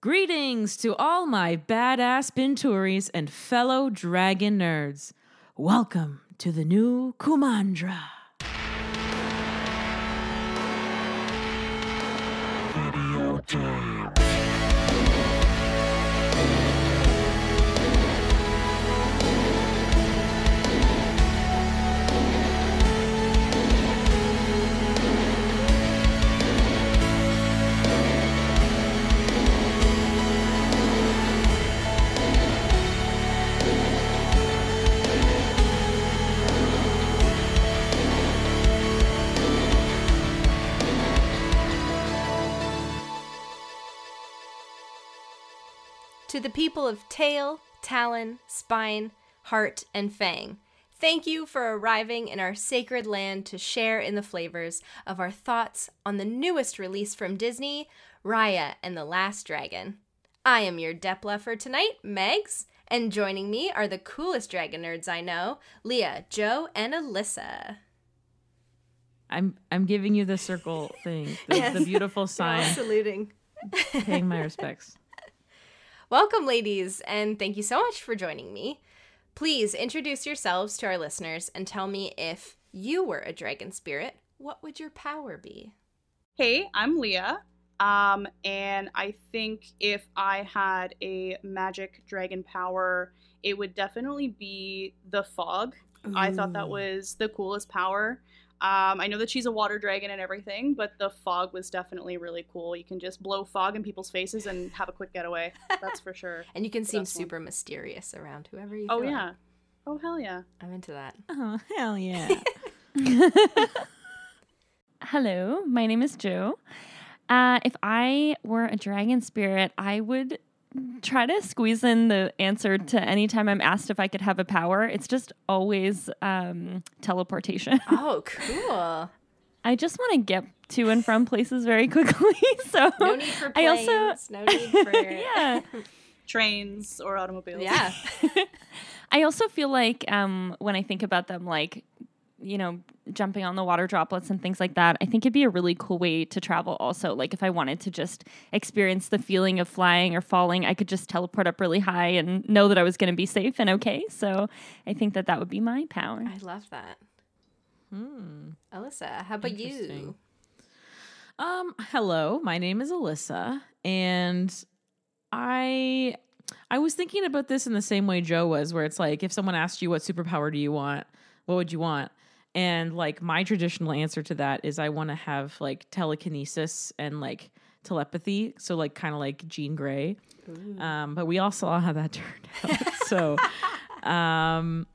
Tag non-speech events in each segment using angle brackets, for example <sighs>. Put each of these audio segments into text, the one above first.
Greetings to all my badass Binturis and fellow dragon nerds. Welcome to the new Kumandra. The people of Tail, Talon, Spine, Heart, and Fang, thank you for arriving in our sacred land to share in the flavors of our thoughts on the newest release from Disney, Raya and the Last Dragon. I am your Depla for tonight, Megs, and joining me are the coolest dragon nerds I know, Leah, Joe, and Alyssa. I'm I'm giving you the circle thing, the, Yes. the beautiful sign, saluting. paying my respects. <laughs> Welcome, ladies, and thank you so much for joining me. Please introduce yourselves to our listeners and tell me if you were a dragon spirit, what would your power be? Hey, I'm Leah. Um, and I think if I had a magic dragon power, it would definitely be the fog. I thought that was the coolest power. Um, I know that she's a water dragon and everything, but the fog was definitely really cool. You can just blow fog in people's faces and have a quick getaway. That's for sure. <laughs> And you can seem best one. super mysterious around whoever you Oh feel yeah. like. Oh hell yeah. I'm into that. Oh hell <laughs> yeah! <laughs> Hello, my name is Joe. Uh, if I were a dragon spirit, I would try to squeeze in the answer to any time I'm asked if I could have a power. It's just always um, teleportation. <laughs> Oh, cool. I just want to get to and from places very quickly. <laughs> So No need for I planes. also- no need <laughs> for yeah. Trains or automobiles. yeah. I also feel like um, when I think about them, like, you know, jumping on the water droplets and things like that, I think it'd be a really cool way to travel also. Like, if I wanted to just experience the feeling of flying or falling, I could just teleport up really high and know that I was going to be safe and okay. So I think that that would be my power. I love that. Hmm. Alyssa, how about you? Um, hello, my name is Alyssa, and I I was thinking about this in the same way Joe was, where it's like if someone asked you what superpower do you want, what would you want? And like my traditional answer to that is I want to have like telekinesis and like telepathy, so like kind of like Jean Grey. Um, but we all saw how that <laughs> turned out. so um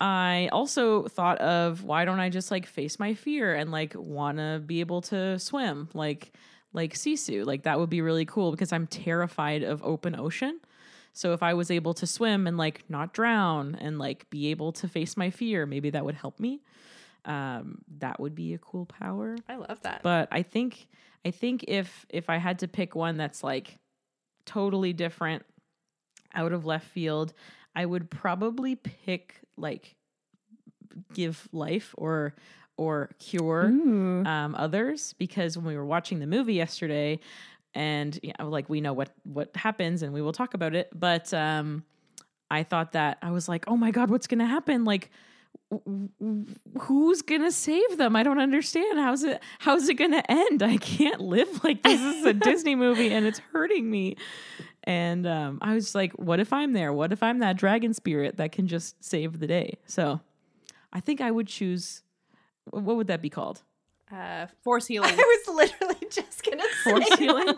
I also thought of why don't I just like face my fear and like want to be able to swim like like Sisu. Like that would be really cool because I'm terrified of open ocean. So if I was able to swim and like not drown and like be able to face my fear, maybe that would help me. Um that would be a cool power. I love that. But I think I think if if I had to pick one that's like totally different out of left field, I would probably pick like give life or or cure um, others because when we were watching the movie yesterday and you know, like we know what what happens and we will talk about it but um i thought that i was like oh my god what's gonna happen like who's gonna save them? I don't understand. How's it how's it gonna end? I can't live like this. This is a disney movie and it's hurting me. And um, i was like what if i'm there? What if i'm that dragon spirit that can just save the day? So i think i would choose what would that be called? Uh, Force <laughs> healing. I was literally <laughs> just gonna say force healing?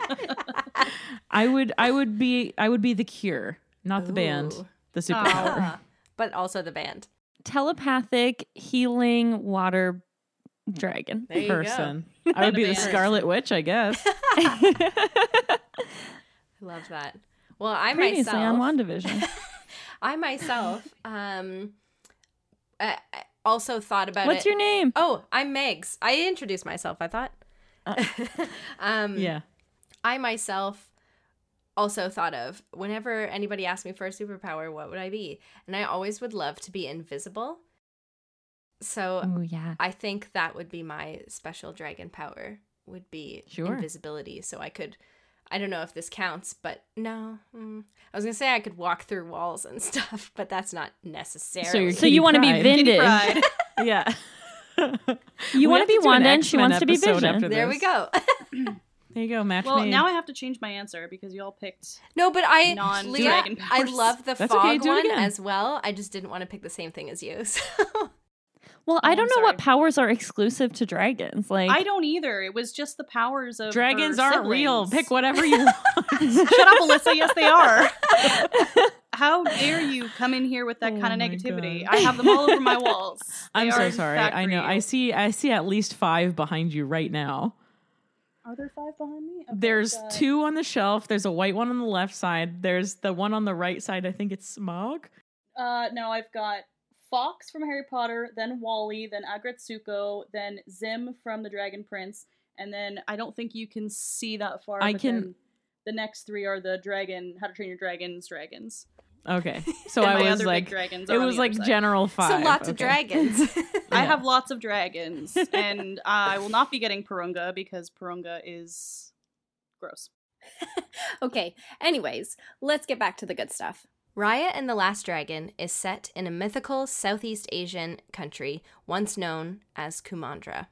<laughs> I would i would be i would be the cure not the band the superpower. Ah, but also the band. Telepathic healing water dragon. You go. person <laughs> i would be the scarlet witch i guess <laughs> I love that. Well, I Previously on myself, WandaVision. <laughs> I myself, um, I also thought about What's it. your name? Oh, I'm Megs. I introduced myself. I thought. um, yeah I myself also thought of whenever anybody asked me for a superpower, what would I be? And I always would love to be invisible. So Oh yeah. I think that would be my special dragon power would be Sure. invisibility. So I could I don't know if this counts, but no. Mm. I was gonna say I could walk through walls and <laughs> stuff, but that's not necessary. you're So you want to be Pride. Vintage. <laughs> Yeah. You want to be do an Wanda and she wants to be Vision. after there we go. <clears throat> There you go, match well, made. now I have to change my answer because you all picked. no, but I Non- Leah, dragon I powers. love the That's okay, fog do it one again. as well. I just didn't want to pick the same thing as you. <laughs> So Well, I Oh, don't I'm know what powers are exclusive to dragons. Like I don't either. It was just the powers of Dragons her aren't real. siblings. Pick whatever you <laughs> want. Shut up, Alyssa. Yes, they are. <laughs> How dare you come in here with that Oh kind of negativity? God. I have them all over my walls. They I'm are so in sorry. fact I know. I real. see. I see at least five behind you right now. Are there five behind me? Okay, There's two on the shelf. There's a white one on the left side. There's the one on the right side. I think it's Smaug. Uh, no, I've got Fawkes from Harry Potter, then Wally, then Aggretsuko, then Zym from The Dragon Prince, and then I don't think you can see that far. I can- The next three are the dragon, How to Train Your Dragons, dragons. Okay. So I was other big like, dragons it was like side. general five. so lots of Okay. dragons. <laughs> I have lots of dragons, and I will not be getting Porunga because Porunga is gross. <laughs> okay, anyways, let's get back to the good stuff. Raya and the Last Dragon is set in a mythical Southeast Asian country once known as Kumandra,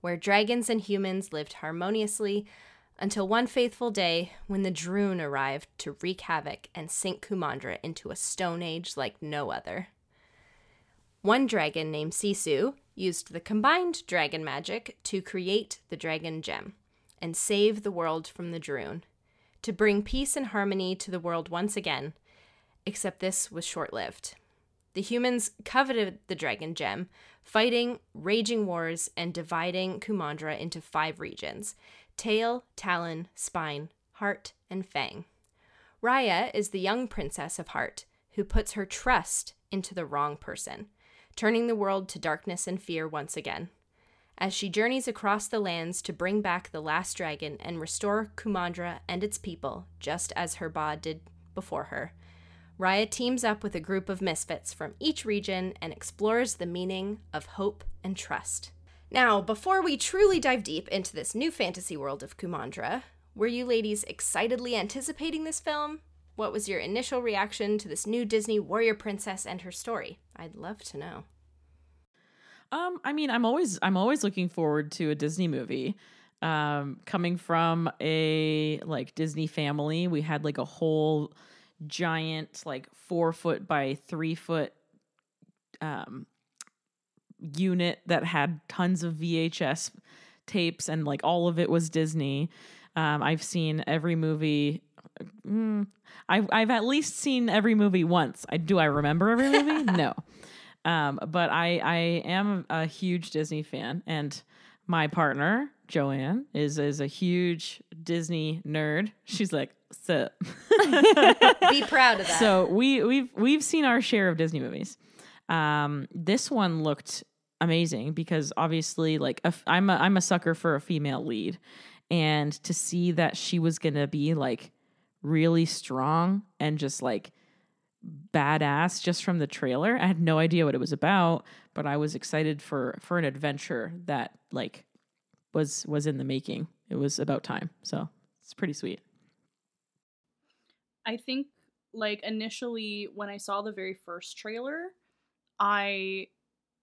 where dragons and humans lived harmoniously until one faithful day when the Druun arrived to wreak havoc and sink Kumandra into a stone age like no other. One dragon named Sisu used the combined dragon magic to create the dragon gem and save the world from the Druun, to bring peace and harmony to the world once again, except this was short lived. The humans coveted the dragon gem, fighting raging wars and dividing Kumandra into five regions tail, talon, spine, heart, and fang. Raya is the young princess of heart who puts her trust into the wrong person, turning the world to darkness and fear once again. As she journeys across the lands to bring back the last dragon and restore Kumandra and its people, just as her ba did before her, Raya teams up with a group of misfits from each region and explores the meaning of hope and trust. Now, before we truly dive deep into this new fantasy world of Kumandra, were you ladies excitedly anticipating this film? What was your initial reaction to this new Disney warrior princess and her story? I'd love to know. Um, I mean, I'm always I'm always looking forward to a Disney movie. Um, coming from a like Disney family, we had like a whole giant like four foot by three foot um unit that had tons of VHS tapes and like all of it was Disney. Um, I've seen every movie. Mm, I've I've at least seen every movie once. I do I remember every <laughs> movie? no. Um, but I I am a huge Disney fan, and my partner Joanne is is a huge Disney nerd. She's like, so. Be proud of <laughs> that. so we we've we've seen our share of Disney movies. Um, this one looked amazing because obviously, like, f- I'm a I'm a sucker for a female lead, and to see that she was gonna be like really strong and just like badass just from the trailer. I had no idea what it was about, but I was excited for for an adventure that like was was in the making. It was about time. So it's pretty sweet. I think like initially when I saw the very first trailer, I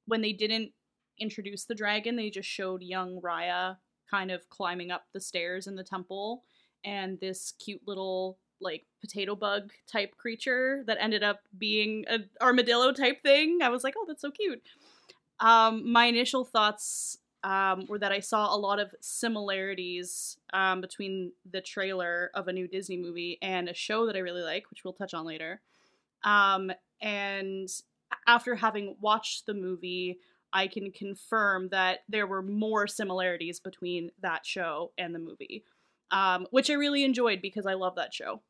when they didn't introduce the dragon, they just showed young Raya kind of climbing up the stairs in the temple and this cute little like potato bug type creature that ended up being an armadillo type thing. I was like, "Oh, that's so cute." Um my initial thoughts um, were that I saw a lot of similarities um, between the trailer of a new Disney movie and a show that I really like, which we'll touch on later. Um, and after having watched the movie, I can confirm that there were more similarities between that show and the movie, um, which I really enjoyed because I love that show.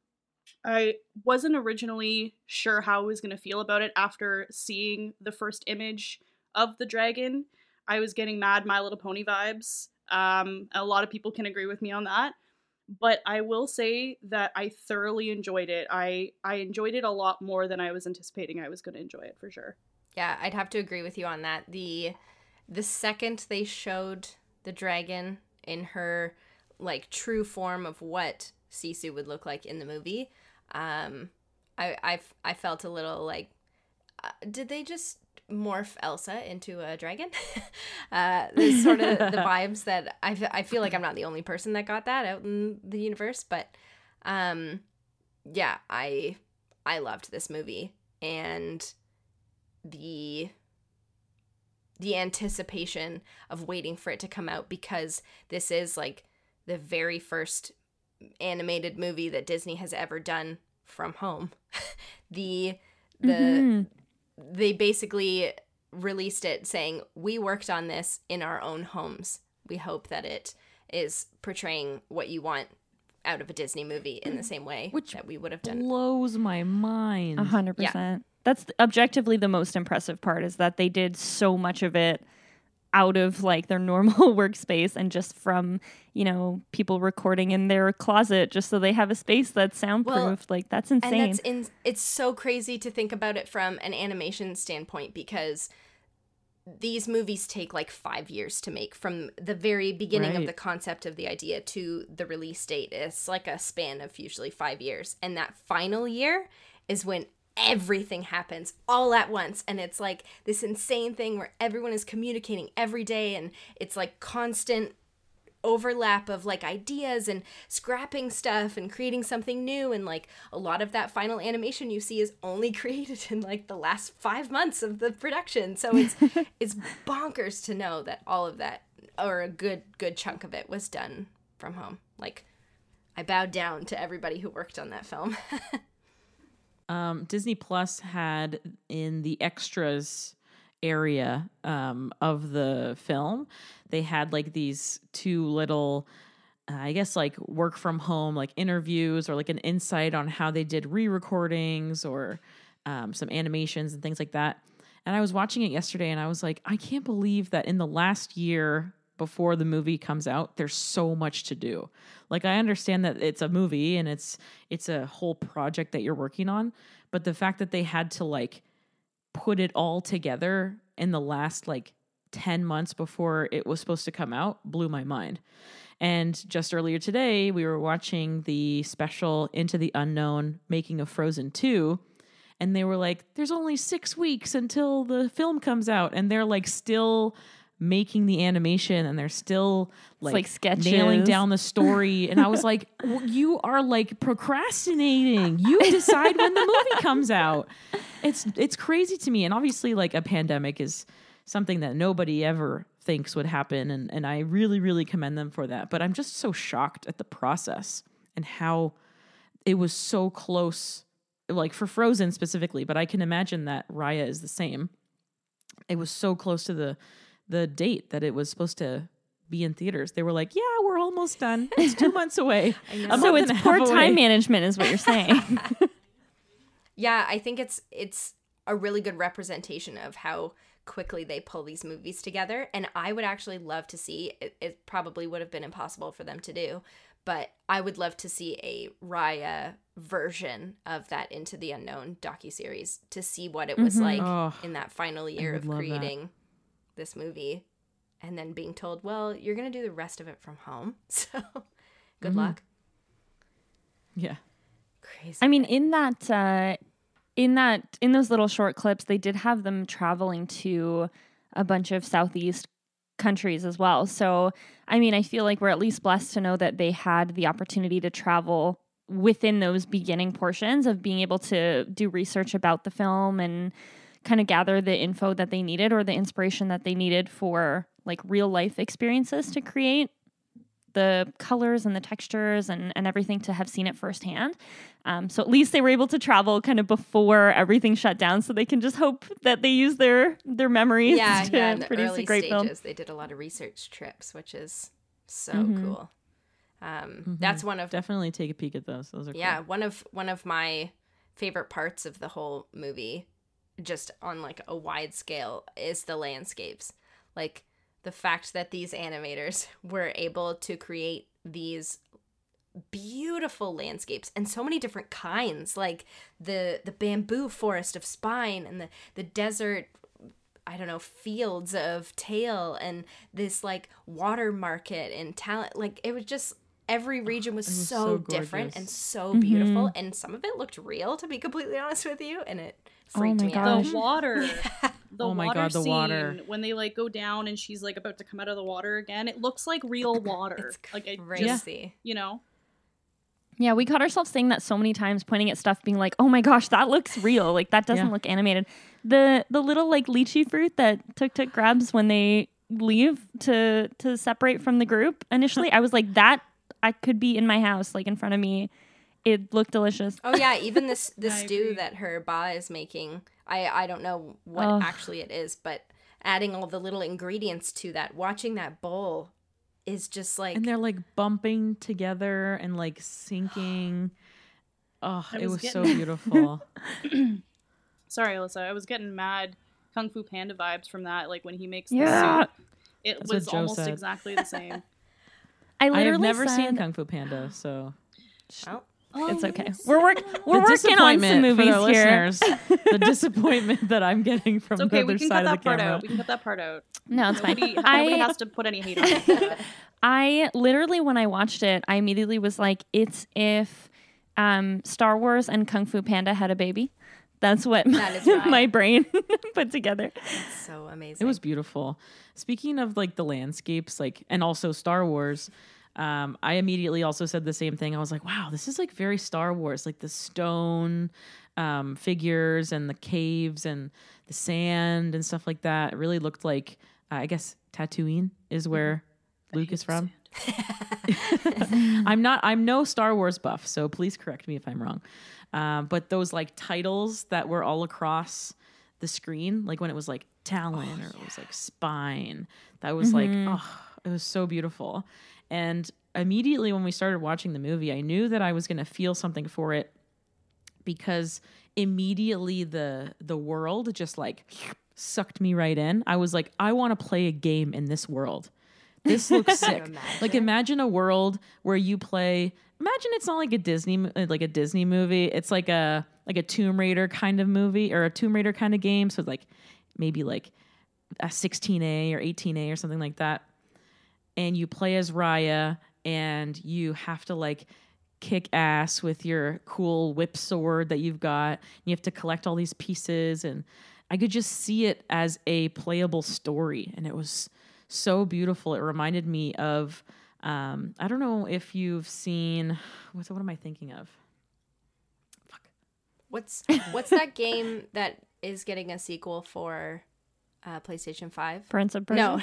I wasn't originally sure how I was going to feel about it after seeing the first image of the dragon. I was getting mad My Little Pony vibes. Um, a lot of people can agree with me on that. But I will say that I thoroughly enjoyed it. I I enjoyed it a lot more than I was anticipating I was going to enjoy it for sure. Yeah, I'd have to agree with you on that. The the second they showed the dragon in her like true form of what Sisu would look like in the movie. Um, I I I felt a little like, uh, did they just morph Elsa into a dragon? <laughs> uh, this sort of the <laughs> vibes that I I feel like I'm not the only person that got that out in the universe, but um, yeah, I I loved this movie and the the anticipation of waiting for it to come out because this is like the very first animated movie that Disney has ever done from home. <laughs> the the Mhm. They basically released it saying we worked on this in our own homes. We hope that it is portraying what you want out of a Disney movie in the same way Which that we would have done. Blows my mind. A hundred percent. That's objectively the most impressive part is that they did so much of it out of like their <laughs> normal workspace and just from you know people recording in their closet just so they have a space that's soundproofed. like that's insane. And that's in it's so crazy to think about it from an animation standpoint because these movies take like 5 years to make from the very beginning of the concept of the idea to the release date. It's like a span of usually 5 years. And that final year is when everything happens all at once. And it's like this insane thing where everyone is communicating every day and it's like constant overlap of like ideas and scrapping stuff and creating something new. And like a lot of that final animation you see is only <laughs> created in like the last 5 months of the production. So it's <laughs> it's bonkers to know that all of that or a good good chunk of it was done from home. Like I bowed down to everybody who worked on that film <laughs> Um, Disney Plus had in the extras area um, of the film, they had like these two little, uh, I guess, like work from home, like interviews or like an insight on how they did re recordings or um, some animations and things like that. And I was watching it yesterday and I was like, I can't believe that in the last year before the movie comes out, there's so much to do. Like I understand that it's a movie and it's it's a whole project that you're working on, but the fact that they had to like put it all together in the last like 10 months before it was supposed to come out blew my mind. And just earlier today, we were watching the special Into the Unknown making of Frozen 2 and they were like there's only 6 weeks until the film comes out and they're like still making the animation and they're still like, like sketches. nailing down the story. <laughs> And i was like "W- you are like procrastinating. You <laughs> decide when the movie comes out. It's it's crazy to me. And obviously like a pandemic is something that nobody ever thinks would happen. And and i really really commend them for that. But i'm just so shocked at the process and how it was so close like for frozen specifically. But i can imagine that raya is the same. It was so close to the the date that it was supposed to be in theaters. They were like, "Yeah, we're almost done. It's two <laughs> months away." I know. So month it's and poor time away. management is what you're saying. <laughs> Yeah, I think it's it's a really good representation of how quickly they pull these movies together and I would actually love to see it, it probably would have been impossible for them to do, but I would love to see a Raya version of that Into the Unknown docu series to see what it was Mhm. like Oh, in that final year of creating. that. This movie and then being told, "Well, you're going to do the rest of it from home." <laughs> So, good Mhm. luck. yeah. Crazy. I mean, in that, uh, in that, in those little short clips, they did have them traveling to a bunch of southeast countries as well. So, I mean, I feel like we're at least blessed to know that they had the opportunity to travel within those beginning portions of being able to do research about the film and kind of gather the info that they needed or the inspiration that they needed for like real life experiences to create the colors and the textures and, and everything to have seen it firsthand. Um, so at least they were able to travel kind of before everything shut down, so they can just hope that they use their their memories yeah, <laughs> to yeah, in the produce early a great stages, film. they did a lot of research trips, which is so Mhm. cool. Um, Mhm. That's one of Definitely take a peek at those. Those are cool. yeah one of one of my favorite parts of the whole movie, just on like a wide scale, is the landscapes. Like the fact that these animators <laughs> were able to create these beautiful landscapes and so many different kinds like the the bamboo forest of spine and the the desert I don't know, fields of tail and this like water market and Talon. Like it was just every region was, was so, so different and so beautiful, Mhm. and some of it looked real. To be completely <laughs> honest with you, and it Oh freaked my me gosh. out. The water. <laughs> The Oh my water God, the scene, water. when they like go down and she's like about to come out of the water again, it looks like real water. It's <laughs> like it crazy. just, you know. Yeah, we caught ourselves saying that so many times, pointing at stuff, being like, "Oh my gosh, that looks real! Like that doesn't Yeah. look animated." The the little like lychee fruit that Tuk Tuk grabs when they leave to to separate from the group. Initially, I was like, "That I could be in my house, like in front of me." It looked delicious. Oh yeah, even this <laughs> the stew agree. that her ba is making. I I don't know what Ugh. actually it is, but adding all the little ingredients to that, watching that bowl is just like and they're like bumping together and like sinking. <sighs> Oh, I it was was so beautiful. <laughs> <laughs> Sorry, Alyssa. I was getting mad Kung Fu Panda vibes from that. Like when he makes Yeah. the soup, it That's was almost said. exactly the same. I I literally have never said, seen Kung Fu Panda, so oh, It's okay. We're work <laughs> we're the working on some disappointment movies for the here. <laughs> the disappointment that I'm getting from It's okay. the We other can side cut of the that part camera. out. We can cut that part out. No, it's fine. Nobody, nobody I has to put any hate on it. <laughs> I literally, when I watched it, I immediately was like, it's if um, Star Wars and Kung Fu Panda had a baby. That's what That is right. my brain put together. It's so amazing. It was beautiful. Speaking of like the landscapes, like and also Star Wars, um, I immediately also said the same thing. I was like, wow, this is like very Star Wars, like the stone um, figures and the caves and the sand and stuff like that. It really looked like uh, I guess Tatooine is where Luke is from. <laughs> <laughs> I'm not. I'm no Star Wars buff, so please correct me if I'm wrong. Um, but those like titles that were all across the screen, like when it was like Talon or it was like Spine, that was like, oh, it was so beautiful. And immediately when we started watching the movie, I knew that I was going to feel something for it because immediately the the world just like sucked me right in. I was like, I want to play a game in this world. This <laughs> looks sick. Like imagine a world where you play. Imagine it's not like a Disney like a Disney movie. It's like a like a Tomb Raider kind of movie or a Tomb Raider kind of game. So it's like maybe like a 16A or 18A or something like that. And you play as Raya and you have to like kick ass with your cool whip sword that you've got. You have to collect all these pieces and I could just see it as a playable story and it was so beautiful. It reminded me of um, I don't know if you've seen what's what am I thinking of? Fuck. What's what's that <laughs> game that is getting a sequel for uh, PlayStation Five? Prince of Persia. No,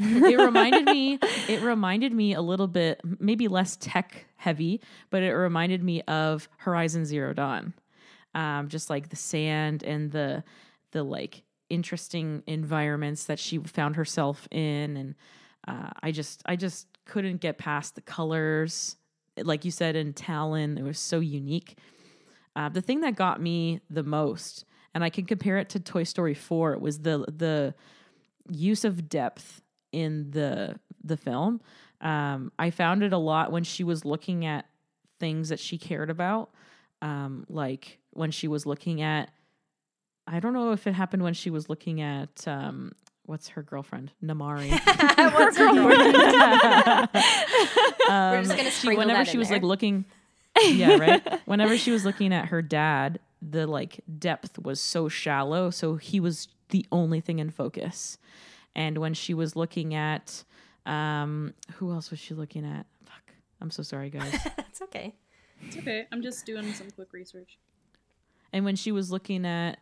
<laughs> it reminded me it reminded me a little bit maybe less tech heavy but it reminded me of horizon zero dawn um, just like the sand and the the like interesting environments that she found herself in and uh, i just i just couldn't get past the colors like you said in talon it was so unique uh, the thing that got me the most and i can compare it to toy story 4 It was the the use of depth in the the film. Um, I found it a lot when she was looking at things that she cared about, um, like when she was looking at. I don't know if it happened when she was looking at um, what's her girlfriend Namaari. <laughs> <laughs> What's her girlfriend? Um, just gonna she- whenever she was like looking, <laughs> yeah, right. Whenever she was looking at her dad, the like depth was so shallow, so he was the only thing in focus. And when she was looking at, um, who else was she looking at? Fuck, I'm so sorry, guys. <laughs> That's okay. It's okay. I'm just doing some quick research. and when she was looking at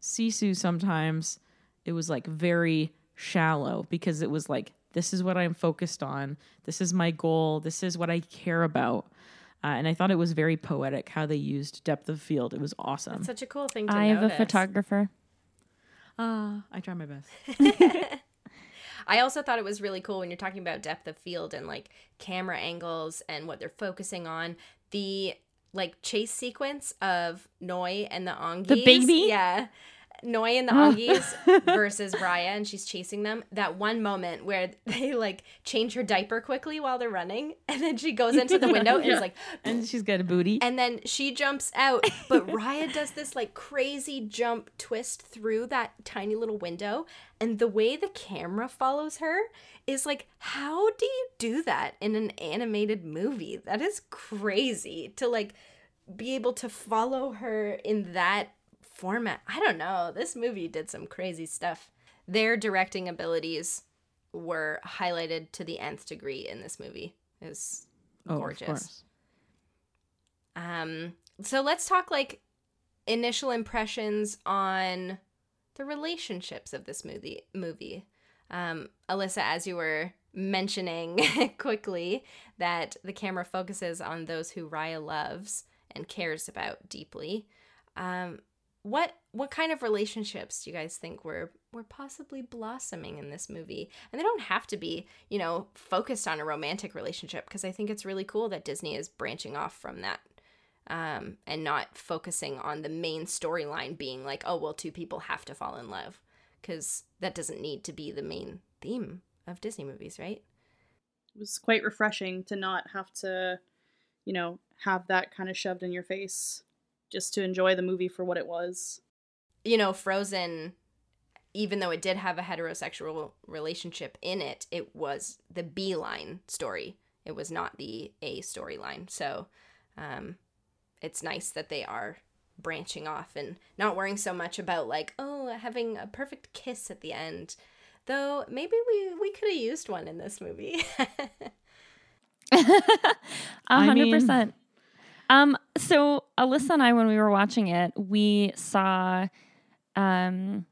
Sisu, sometimes it was like very shallow because it was like, this is what I'm focused on. This is my goal. This is what I care about. Uh, and I thought it was very poetic how they used depth of field. It was awesome. That's such a cool thing to do. I have a photographer. Ah, I try my best. <laughs> <laughs> I also thought it was really cool when you're talking about depth of field and like camera angles and what they're focusing on. The like chase sequence of Noi and the Ongis. baby? Yeah. Noi and the ah. Ongis <laughs> versus Raya and she's chasing them, that one moment where <laughs> they like change her diaper quickly while they're running <laughs> and then she goes into the window and Yeah. is like And she's got a booty. and then she jumps out, but Raya does this like crazy jump twist through that tiny little window. And the way the camera follows her is like, how do you do that in an animated movie? That is crazy to like be able to follow her in that format. I don't know. This movie did some crazy stuff. Their directing abilities were highlighted to the nth degree in this movie. It was oh, gorgeous. of course. Um, so let's talk like initial impressions on the relationships of this movie. Movie, um, Alyssa, as you were mentioning <laughs> quickly, that the camera focuses on those who Raya loves and cares about deeply. Um, what what kind of relationships do you guys think were were possibly blossoming in this movie? And they don't have to be, you know, focused on a romantic relationship because I think it's really cool that Disney is branching off from that um, and not focusing on the main storyline being like, oh, well, two people have to fall in love because that doesn't need to be the main theme of Disney movies, right? It was quite refreshing to not have to, you know, have that kind of shoved in your face, just to enjoy the movie for what it was. You know, Frozen, even though it did have a heterosexual relationship in it, it was the B line story. It was not the A storyline. So um, it's nice that they are branching off and not worrying so much about like, oh, having a perfect kiss at the end. Though maybe we we could have used one in this movie. <laughs> <laughs> A I hundred mean- percent. Um, so Alyssa and I, when we were watching it, we saw um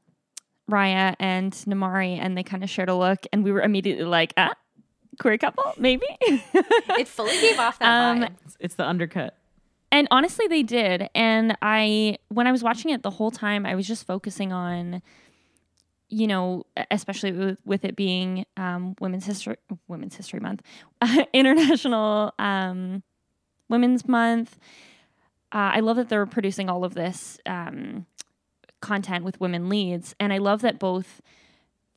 Raya and Namaari and they kind of shared a look and we were immediately like, ah, queer couple, maybe. <laughs> it fully gave off that Um, vibe. It's, it's the undercut. And honestly, they did. And I, when I was watching it the whole time, I was just focusing on, you know, especially with, with it being um, Women's History Women's History Month, <laughs> International um, Women's Month. Uh, I love that they're producing all of this um, content with women leads, and I love that both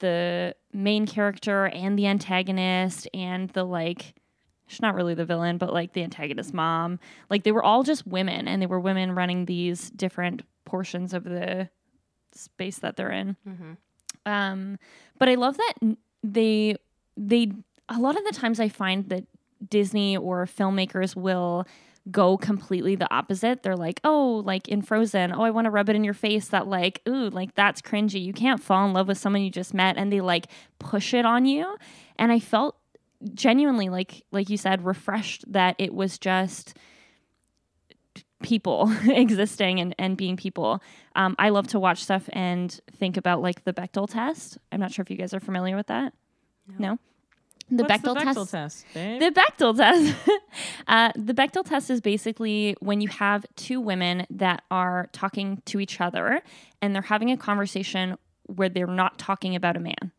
the main character and the antagonist and the like she's not really the villain, but like the antagonist mom, like they were all just women and they were women running these different portions of the space that they're in. hmm Um, but I love that they they a lot of the times I find that Disney or filmmakers will go completely the opposite. They're like, oh, like in Frozen, oh, I want to rub it in your face that like, ooh, like that's cringy. You can't fall in love with someone you just met, and they like push it on you. And I felt genuinely like like you said refreshed that it was just people <laughs> existing and, and being people um, i love to watch stuff and think about like the bechdel test i'm not sure if you guys are familiar with that no, the What's Bechdel, the Bechdel test test, the Bechdel test. <laughs> uh, the Bechdel test is basically when you have two women that are talking to each other and they're having a conversation where they're not talking about a man.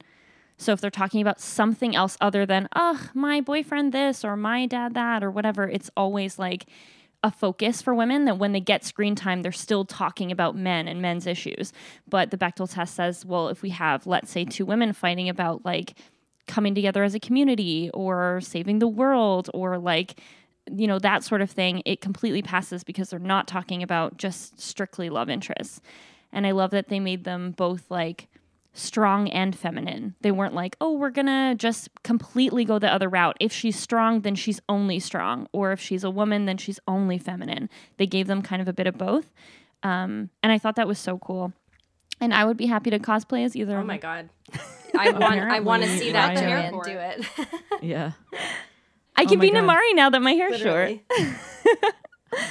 So if they're talking about something else other than, ugh, my boyfriend this or my dad that or whatever, it's always like a focus for women that when they get screen time, they're still talking about men and men's issues. But the Bechdel test says, well, if we have, let's say, two women fighting about like coming together as a community or saving the world or like you know that sort of thing it completely passes because they're not talking about just strictly love interests. And i love that they made them both like strong and feminine. They weren't like oh we're gonna just completely go the other route. If she's strong then she's only strong. Or if she's a woman then she's only feminine. They gave them kind of a bit of both. Um, and i thought that was so cool and i would be happy to cosplay as either Oh my god. <laughs> I want I want to see that Raya- Joanne do it. it. <laughs> yeah. I Oh can my be God. Namaari now that my hair's short. <laughs>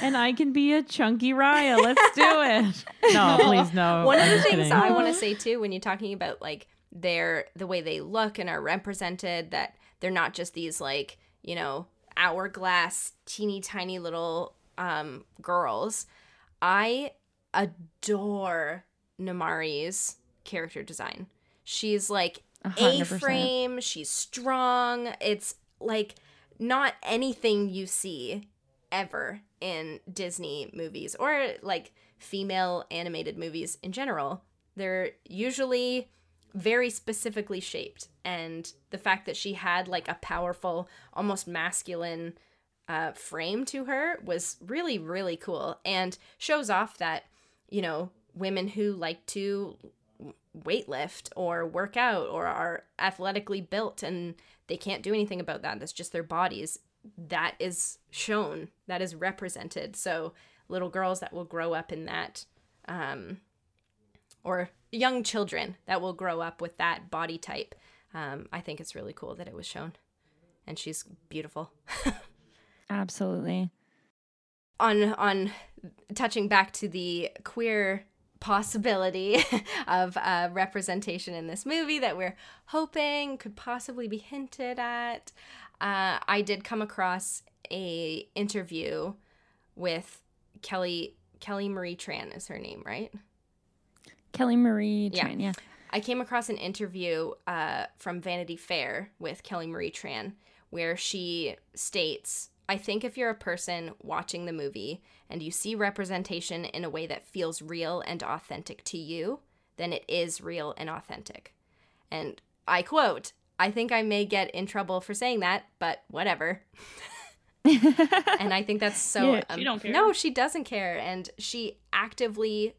And I can be a chunky Raya. Let's do it. No, please no. One of I'm the things kidding. I want to say too, when you're talking about like their the way they look and are represented, that they're not just these like you know hourglass, teeny tiny little um, girls. I adore Namaari's character design. She's like A hundred A percent. frame. She's strong. It's like not anything you see ever in Disney movies or like female animated movies in general they're usually very specifically shaped and the fact that she had like a powerful almost masculine uh, frame to her was really really cool and shows off that you know women who like to weightlift or work out or are athletically built and they can't do anything about that. That's just their bodies. That is shown. That is represented. So little girls that will grow up in that um, or young children that will grow up with that body type um, i think it's really cool that it was shown. And she's beautiful. <laughs> Absolutely. on on touching back to the queer possibility <laughs> of uh, representation in this movie that we're hoping could possibly be hinted at uh, i did come across a interview with kelly kelly marie tran is her name right Kelly Marie Yeah. Tran, yeah. I came across an interview uh, from Vanity Fair with Kelly Marie Tran where she states, I think if you're a person watching the movie and you see representation in a way that feels real and authentic to you, then it is real and authentic. And I quote, I think I may get in trouble for saying that, but whatever. <laughs> and I think that's so. Yeah, she um, don't care. No, she doesn't care, and she actively,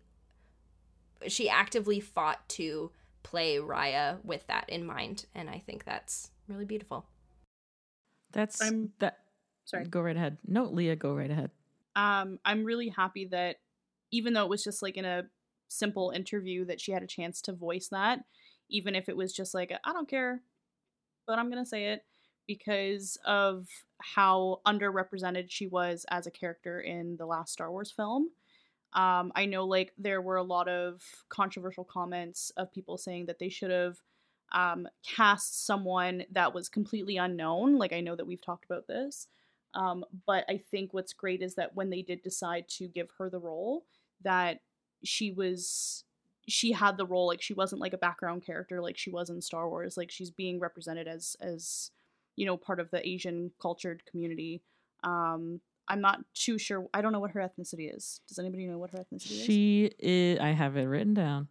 she actively fought to play Raya with that in mind, and I think that's really beautiful. That's I'm- that. Sorry. Go right ahead. No, Leah, go right ahead. um, I'm really happy that even though it was just like in a simple interview that she had a chance to voice that, even if it was just like I don't care, but I'm gonna say it because of how underrepresented she was as a character in the last Star Wars film. Um, I know like there were a lot of controversial comments of people saying that they should have um, cast someone that was completely unknown. Like I know that we've talked about this. Um, but I think what's great is that when they did decide to give her the role, that she was she had the role like she wasn't like a background character like she was in Star Wars. Like she's being represented as as you know part of the Asian cultured community. Um, I'm not too sure. I don't know what her ethnicity is. Does anybody know what her ethnicity is? She is. I have it written down.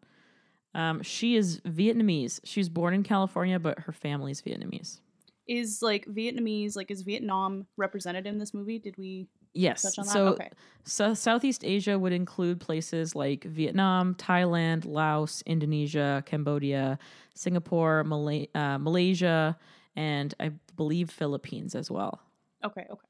Um, she is Vietnamese. She was born in California, but her family's Vietnamese. Is like Vietnamese. Like is Vietnam represented in this movie? Did we Yes. touch on that? So, okay. so Southeast Asia would include places like Vietnam, Thailand, Laos, Indonesia, Cambodia, Singapore, Malay- uh, Malaysia, and I believe Philippines as well. Okay, okay.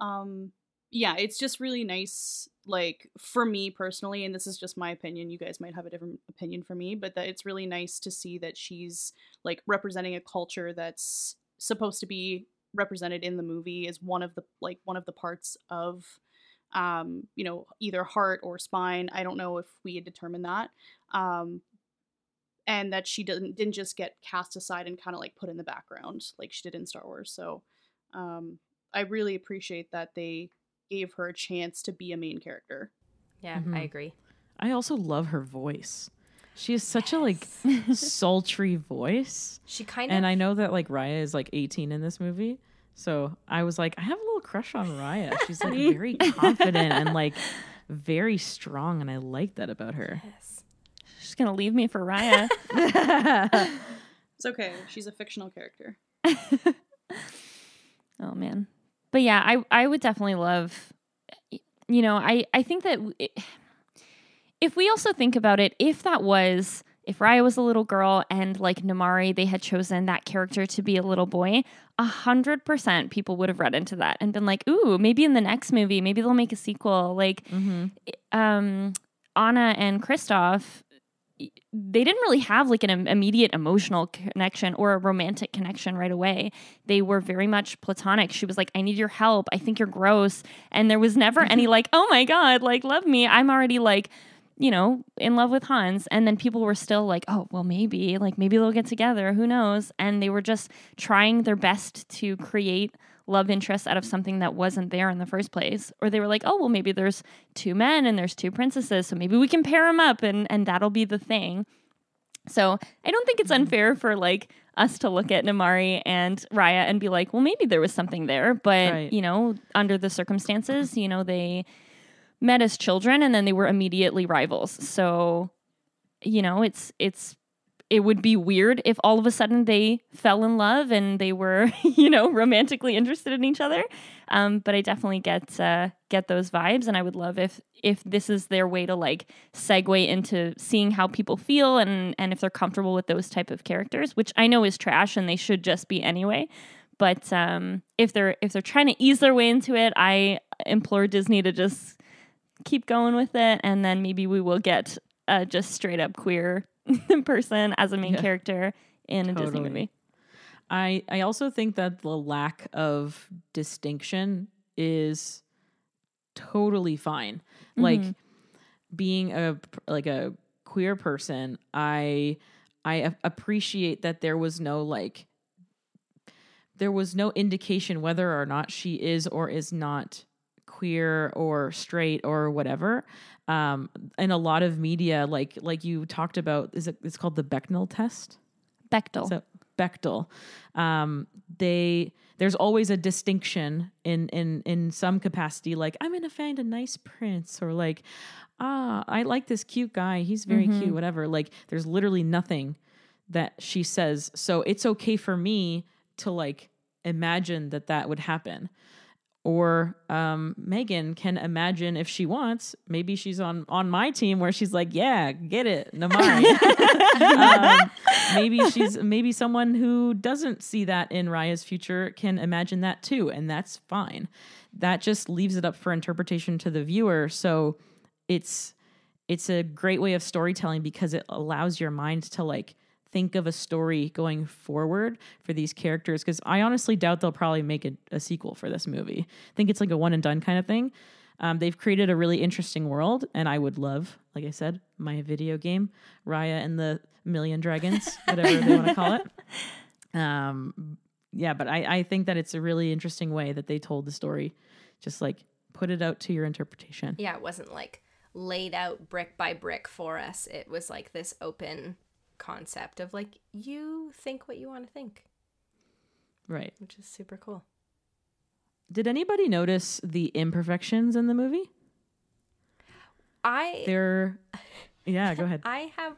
Um yeah, it's just really nice like for me personally and this is just my opinion. You guys might have a different opinion for me, but that it's really nice to see that she's like representing a culture that's supposed to be represented in the movie is one of the like one of the parts of um you know either heart or spine i don't know if we had determined that um and that she didn't didn't just get cast aside and kind of like put in the background like she did in Star Wars. So um I really appreciate that they gave her a chance to be a main character. Yeah, Mhm. I agree. I also love her voice. She has such a like <laughs> <laughs> sultry voice. She kind of And I know that like Raya is like 18 in this movie. So I was like, I have a little crush on Raya. She's like <laughs> very confident and like very strong. And I like that about her. Yes. She's gonna leave me for Raya. It's okay. She's a fictional character. oh man, but yeah, I I would definitely love. You know, I I think that it, if we also think about it, if that was if Raya was a little girl and like Namaari, they had chosen that character to be a little boy, a hundred percent people would have read into that and been like, "Ooh, maybe in the next movie, maybe they'll make a sequel." Like, hmm um, Anna and Kristoff, they didn't really have like an immediate emotional connection or a romantic connection right away. They were very much platonic. She was like, I need your help. I think you're gross. And there was never any like, oh my God, like, love me. I'm already like, you know, in love with Hans. And then people were still like, oh, well, maybe, like, maybe they'll get together. Who knows? And they were just trying their best to create love interest out of something that wasn't there in the first place. Or they were like, oh, well, maybe there's two men and there's two princesses. So maybe we can pair them up and, and that'll be the thing. So I don't think it's mm-hmm. unfair for like us to look at Namaari and Raya and be like, well, maybe there was something there. But, Right. you know, under the circumstances, you know, they met as children and then they were immediately rivals. So you know, it's it's it would be weird if all of a sudden they fell in love and they were, <laughs> you know, romantically interested in each other. Um, but I definitely get uh, get those vibes, and I would love if if this is their way to like segue into seeing how people feel and and if they're comfortable with those type of characters, which I know is trash and they should just be anyway. But um, if they're if they're trying to ease their way into it, I implore Disney to just keep going with it, and then maybe we will get uh, just straight up queer <laughs> person as a main Yeah. character in a Disney movie. I I also think that the lack of distinction is totally fine. Like Mhm. being a like a queer person, I I a- appreciate that there was no like there was no indication whether or not she is or is not queer or straight or whatever. Um, in a lot of media, like like you talked about, is it? It's called the Bechdel test. Bechtel. So Bechtel. Um, they there's always a distinction in in in some capacity. Like I'm gonna find a nice prince, or like ah, I like this cute guy. He's very Mhm. cute. Whatever. Like there's literally nothing that she says. So it's okay for me to like imagine that that would happen. Or um, Megan can imagine if she wants. Maybe she's on on my team where she's like, "Yeah, get it, Namaari." <laughs> um, maybe she's maybe someone who doesn't see that in Raya's future can imagine that too, and that's fine. That just leaves it up for interpretation to the viewer. So it's it's a great way of storytelling because it allows your mind to like think of a story going forward for these characters because i honestly doubt they'll probably make a, a sequel for this movie. I think it's like a one and done kind of thing. Um, they've created a really interesting world and i would love like i said my video game raya and the million dragons <laughs> whatever they want to call it. Um, yeah but I, I think that it's a really interesting way that they told the story. Just like put it out to your interpretation. Yeah, it wasn't like laid out brick by brick for us. It was like this open concept of like you think what you want to think, right. Which is super cool. did anybody notice the imperfections in the movie? I they're yeah go ahead. <laughs> I have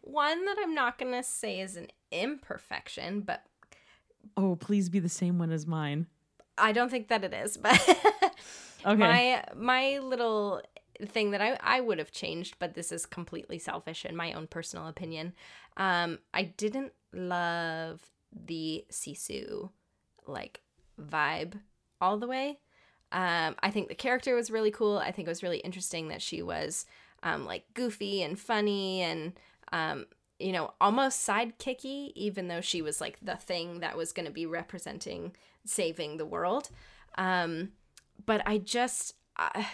one that I'm not going to say is an imperfection, but oh please be the same one as mine. I don't think that it is, but <laughs> okay. my my little thing that I, I would have changed, but this is completely selfish in my own personal opinion. Um, I didn't love the Sisu like vibe all the way. Um, I think the character was really cool. I think it was really interesting that she was um, like goofy and funny and um, you know almost sidekicky, even though she was like the thing that was going to be representing saving the world. Um, but I just uh,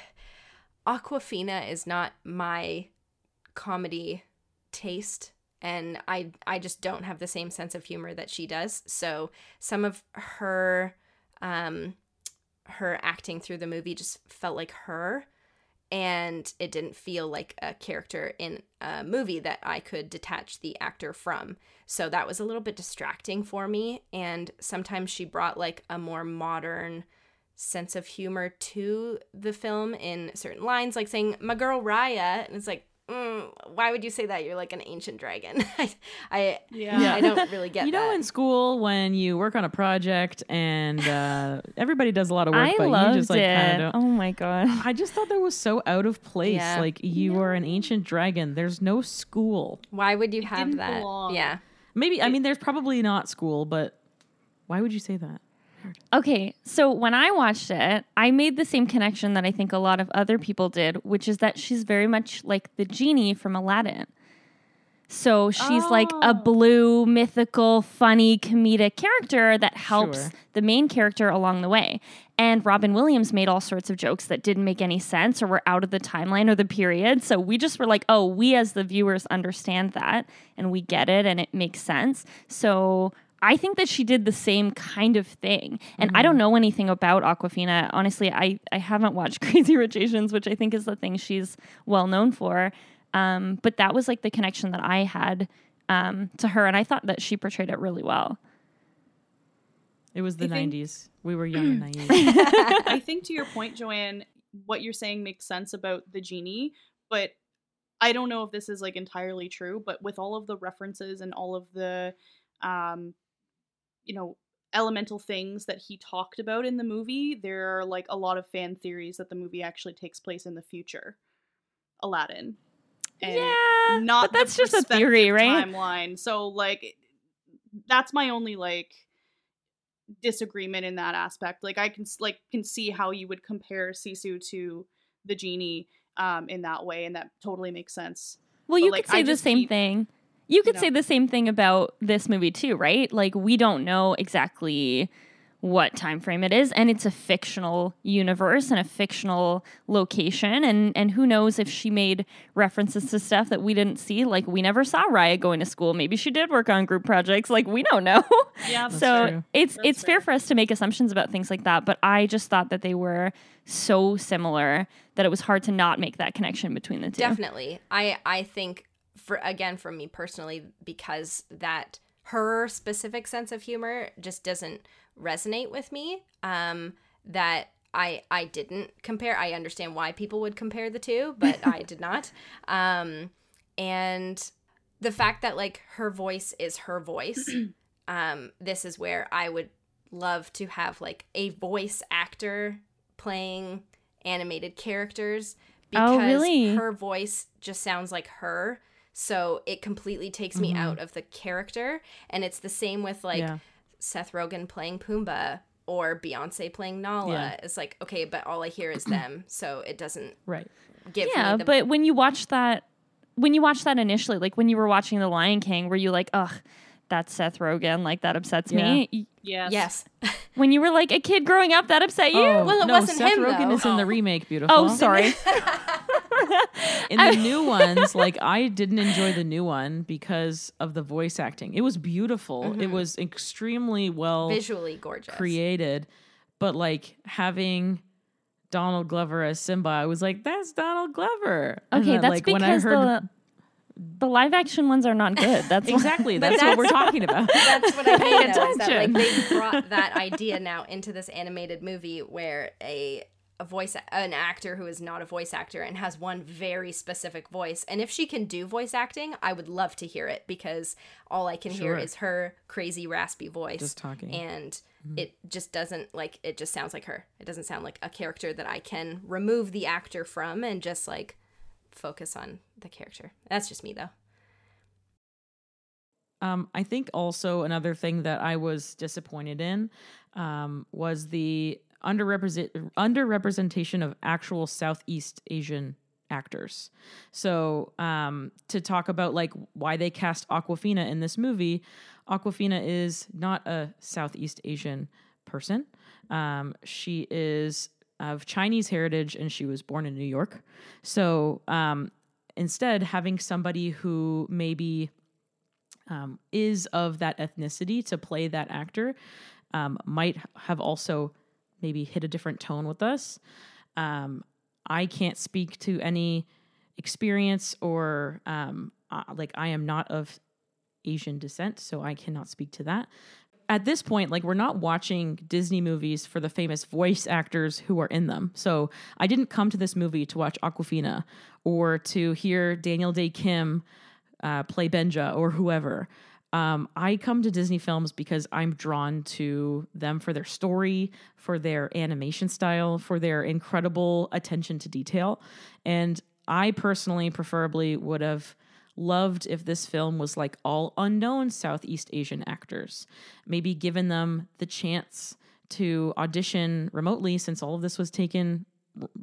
Awkwafina is not my comedy taste and I I just don't have the same sense of humor that she does. So some of her um her acting through the movie just felt like her and it didn't feel like a character in a movie that I could detach the actor from. So that was a little bit distracting for me and sometimes she brought like a more modern sense of humor to the film in certain lines like saying my girl Raya and it's like mm, why would you say that you're like an ancient dragon <laughs> I I, Yeah. I don't really get <laughs> you know that. in school when you work on a project and uh, <laughs> everybody does a lot of work I but loved you just like it. kind of oh my god. I just thought that was so out of place. Yeah. Like you are an ancient dragon. There's no school. why would you It have didn't that belong. yeah Maybe I mean there's probably not school, but why would you say that? Okay, so when I watched it, I made the same connection that I think a lot of other people did, which is that she's very much like the genie from Aladdin. So she's like Oh. a blue, mythical, funny, comedic character that helps Sure. the main character along the way. And Robin Williams made all sorts of jokes that didn't make any sense or were out of the timeline or the period. So we just were like, oh, we as the viewers understand that and we get it and it makes sense. So I think that she did the same kind of thing. And I don't know anything about Awkwafina. Honestly, I, I haven't watched <laughs> Crazy Rich Asians, which I think is the thing she's well known for. Um, but that was like the connection that I had um, to her. And I thought that she portrayed it really well. It was the I think- 90s. We were <clears throat> young and naive. I think to your point, Joanne, what you're saying makes sense about the genie, but I don't know if this is like entirely true, but with all of the references and all of the um you know elemental things that he talked about in the movie, there are like a lot of fan theories that the movie actually takes place in the future. Aladdin. And yeah, not but that's just a theory, right? Timeline. So like that's my only like disagreement in that aspect. Like I can like can see how you would compare Sisu to the genie um in that way and that totally makes sense. Well, But, you like, could say I the same keep- thing. You could know. say the same thing about this movie too, right? Like we don't know exactly what time frame it is and it's a fictional universe and a fictional location and and who knows if she made references to stuff that we didn't see like we never saw Raya going to school maybe she did work on group projects like we don't know <laughs> Yeah, so true. it's That's it's fair fair. for us to make assumptions about things like that but i just thought that they were so similar that it was hard to not make that connection between the two Definitely. I I think for again for me personally because that her specific sense of humor just doesn't resonate with me. Um that I I didn't compare. I understand why people would compare the two, but I did <laughs> not. Um and the fact that like her voice is her voice <clears throat> um this is where I would love to have like a voice actor playing animated characters because Oh, really? her voice just sounds like her so it completely takes me Mhm. out of the character and it's the same with like yeah. Seth Rogen playing Pumbaa or Beyonce playing Nala Yeah. it's like okay but all I hear is <clears throat> them so it doesn't Right. give yeah me the but when you watch that when you watch that initially like when you were watching the lion king were you like ugh that's seth rogen like that upsets me Yes. yes <laughs> when you were like a kid growing up that upset you Oh, Well, it no, wasn't Seth him, Rogen though. is in the Oh. remake. Beautiful. oh sorry <laughs> In the new ones, like I didn't enjoy the new one because of the voice acting. It was beautiful. It Mhm. was extremely well visually gorgeous created, but like having Donald Glover as Simba, I was like, "That's Donald Glover." Okay then, that's like, because when I heard the the live action ones are not good that's <laughs> exactly But that's, what we're talking about. <laughs> That's what I Pay mean. Though, is that like they brought that idea now into this animated movie where a a voice an actor who is not a voice actor and has one very specific voice. And if she can do voice acting, I would love to hear it because all I can hear is her crazy raspy voice. Just talking. and it just doesn't like it just sounds like her. It doesn't sound like a character that I can remove the actor from and just like focus on the character. That's just me though. Um, I think also another thing that I was disappointed in um, was the underrepresent underrepresentation of actual Southeast Asian actors. So um, to talk about like why they cast Awkwafina in this movie, Awkwafina is not a Southeast Asian person. Um, she is of Chinese heritage and she was born in New York. So um, instead, having somebody who maybe um, is of that ethnicity to play that actor um, might have also maybe hit a different tone with us. Um, I can't speak to any experience or um, uh, like I am not of Asian descent, so I cannot speak to that. At this point, like we're not watching Disney movies for the famous voice actors who are in them. So I didn't come to this movie to watch Awkwafina or to hear Daniel Dae Kim uh, play Benja or whoever. Um, I come to Disney films because I'm drawn to them for their story, for their animation style, for their incredible attention to detail. And I personally, preferably, would have loved if this film was like all unknown Southeast Asian actors, maybe given them the chance to audition remotely since all of this was taken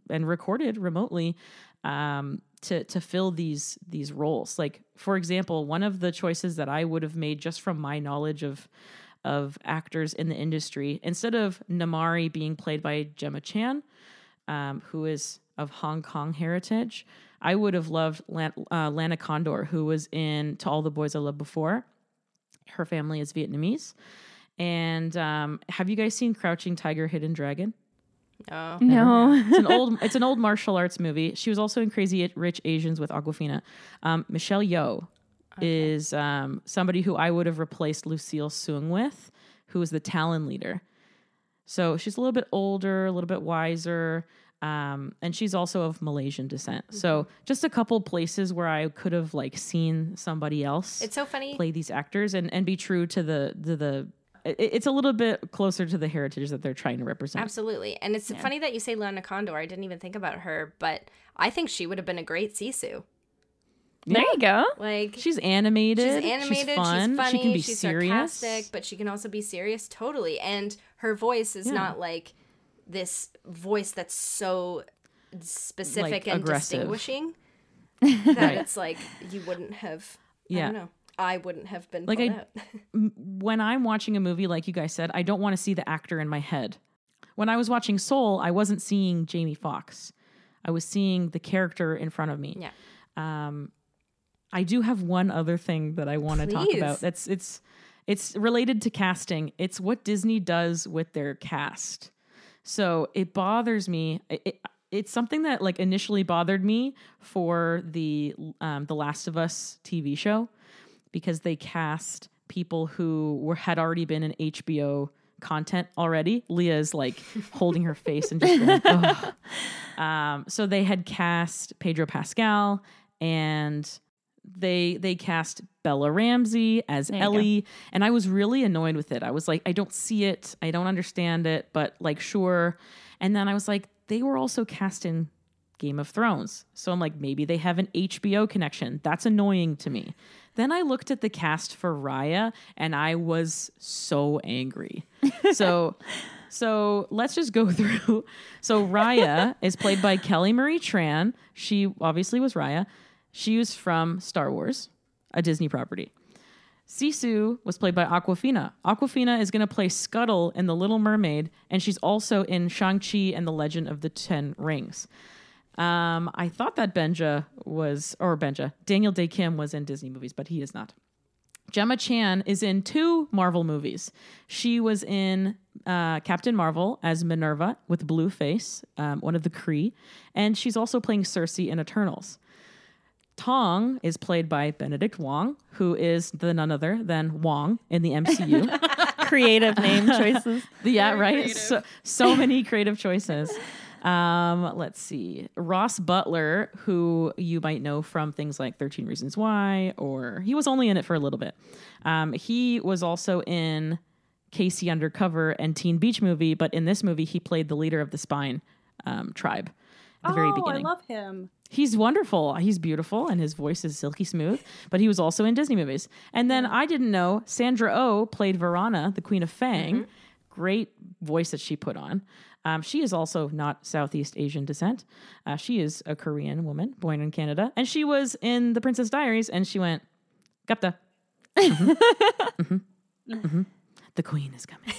and recorded remotely um, to to fill these these roles. Like for example, one of the choices that I would have made just from my knowledge of of actors in the industry, instead of Namaari being played by Gemma Chan, um, who is of Hong Kong heritage, I would have loved Lan- uh, Lana Condor, who was in To All the Boys I Loved Before. Her family is Vietnamese. And um, have you guys seen Crouching Tiger, Hidden Dragon? Oh. no It's an old it's an old martial arts movie. She was also in Crazy Rich Asians with Awkwafina. Um, Michelle Yeoh is um, somebody who I would have replaced Lucille Soong with, who is the Talon leader. So she's a little bit older, a little bit wiser. Um, and she's also of Malaysian descent. So Mm-hmm. just a couple places where I could have like seen somebody else It's so funny. play these actors and, and be true to the the, the it- it's a little bit closer to the heritage that they're trying to represent. Absolutely. And it's funny that you say Lana Condor. I didn't even think about her, but I think she would have been a great Sisu. There you go. Like She's animated. she's animated, She's fun. she's funny, she can be she's serious. sarcastic, but she can also be serious totally. And her voice is Yeah. not like this voice that's so specific Like, and aggressive. distinguishing <laughs> that Right. it's like you wouldn't have I Yeah. I wouldn't have been Like, I-. <laughs> When I'm watching a movie, like you guys said, I don't want to see the actor in my head. When I was watching Soul, I wasn't seeing Jamie Foxx. I was seeing the character in front of me. Yeah. Um, I do have one other thing that I want to talk about. That's it's it's related to casting. It's what Disney does with their cast. So it bothers me. It, it- it's something that like initially bothered me for the um, the Last of Us TV show because they cast people who were had already been in HBO content already. Leah is like <laughs> holding her face and just going. <laughs> Um, so they had cast Pedro Pascal and they they cast Bella Ramsey as There. Ellie and I was really annoyed with it. I was like I don't see it. I don't understand it, but like sure. And then I was like they were also cast in Game of Thrones. So I'm like maybe they have an HBO connection. That's annoying to me. Then I looked at the cast for Raya and I was so angry. <laughs> So so let's just go <laughs> through. So Raya <laughs> is played by Kelly Marie Tran. She obviously was Raya. She was from Star Wars, a Disney property. Sisu was played by Awkwafina. Awkwafina is going to play Scuttle in The Little Mermaid, and she's also in Shang-Chi and the Legend of the Ten Rings. Um, I thought that Benja was, or Benja, Daniel Dae Kim was in Disney movies, but he is not. Gemma Chan is in two Marvel movies. She was in uh, Captain Marvel as Minn-Erva with blue face, um, one of the Kree, and she's also playing Sersi in Eternals. Tong is played by Benedict Wong, who is the none other than Wong in the MCU. <laughs> Creative name <laughs> choices. yeah, Very right. So, so many creative choices. Um, let's see. Ross Butler, who you might know from things like 13 Reasons Why, or he was only in it for a little bit. Um, he was also in K.C. Undercover and Teen Beach Movie, but in this movie, he played the leader of the Spine um, tribe at the very oh, beginning. I love him. He's wonderful. He's beautiful and his voice is silky smooth, but he was also in Disney movies. And then I didn't know Sandra Oh played Virana, the Queen of Fang. Great voice that she put on. Um, she is also not Southeast Asian descent. Uh, she is a Korean woman born in Canada. And she was in The Princess Diaries and she went, Gupta. Mhm. Mhm. Mhm. The queen is coming.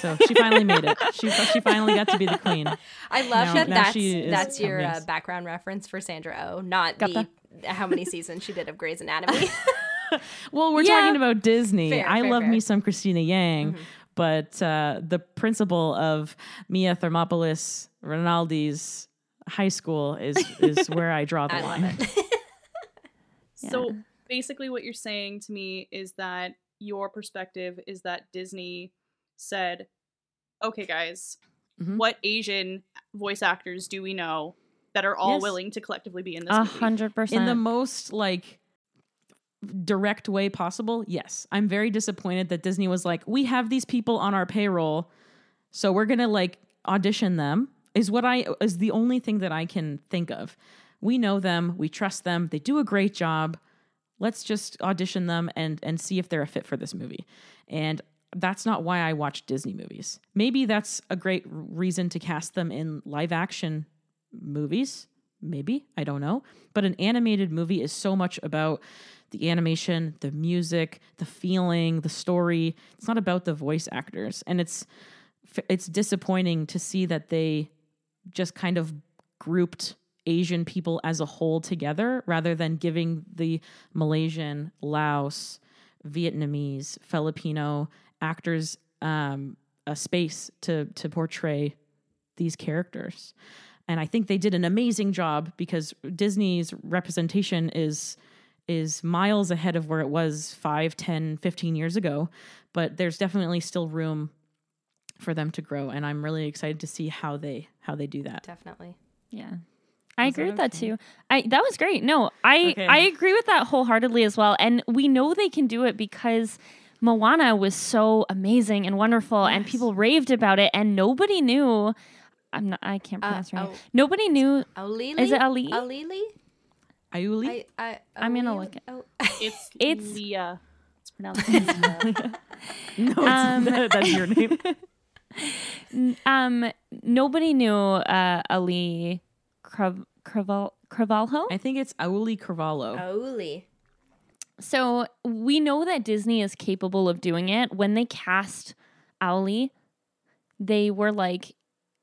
so she finally made it. She, she finally got to be the queen. I love Now- that now that's is that's your uh, background reference for Sandra Oh, not Gotcha. the how many seasons she did of Grey's Anatomy. <laughs> Well, we're Yeah. talking about Disney. Fair, I fair, love fair. me some Cristina Yang, but uh, the principal of Mia Thermopolis Rinaldi's high school is is <laughs> where I draw the I line. love. <laughs> So basically, what you're saying to me is that your perspective is that Disney said, okay, guys, Mhm. what Asian voice actors do we know that are all Yes. willing to collectively be in this A movie? hundred In the most like direct way possible, yes. I'm very disappointed that Disney was like, we have these people on our payroll, so we're gonna like audition them. Is what I is the only thing that I can think of. We know them, we trust them, they do a great job. Let's just audition them and and see if they're a fit for this movie. And that's not why I watch Disney movies. Maybe that's a great reason to cast them in live action movies. Maybe, I don't know. But an animated movie is so much about the animation, the music, the feeling, the story. It's not about the voice actors. And it's it's disappointing to see that they just kind of grouped Asian people as a whole together rather than giving the Malaysian, Laos, Vietnamese, Filipino actors um, a space to to portray these characters. And I think they did an amazing job because Disney's representation is is miles ahead of where it was 5, 10, 15 years ago, but there's definitely still room for them to grow, and I'm really excited to see how they how they do that. Definitely. Yeah. I Was agree that with that okay? too. I that was great. No, I Okay. I agree with that wholeheartedly as well. And we know they can do it because Moana was so amazing and wonderful and people raved about it and nobody knew I'm not I can't Uh, pronounce her name. oh. Nobody knew Alili? Is it Ali? Alili? Ayuli, I, I, I'm gonna look it- Oh. It's <laughs> It's- Leah. It's pronounced Leah. <laughs> <laughs> no, it's, Um, that's your name. Um nobody knew uh Ali Crav- Craval Cravalho. I think it's Auli Carvalho. Auli. So we know that Disney is capable of doing it. When they cast Auli, they were like,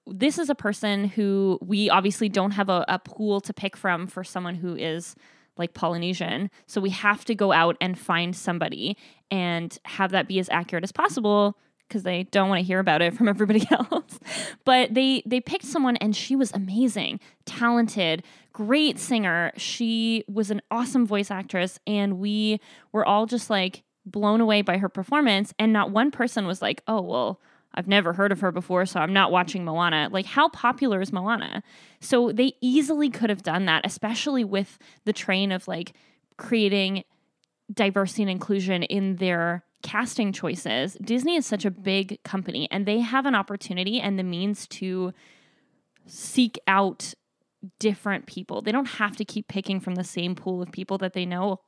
this is a person who we obviously don't have a, a pool to pick from for someone who is like Polynesian. So we have to go out and find somebody and have that be as accurate as possible because they don't want to hear about it from <laughs> everybody else. but they they picked someone and she was amazing, talented, great singer. She was an awesome voice actress and we were all just like blown away by her performance and not one person was like, "Oh, well, I've never heard of her before, so I'm not watching Moana." Like how popular is Moana? So they easily could have done that, especially with the train of like creating diversity and inclusion in their casting choices. Disney is such a big company and they have an opportunity and the means to seek out different people. They don't have to keep picking from the same pool of people that they know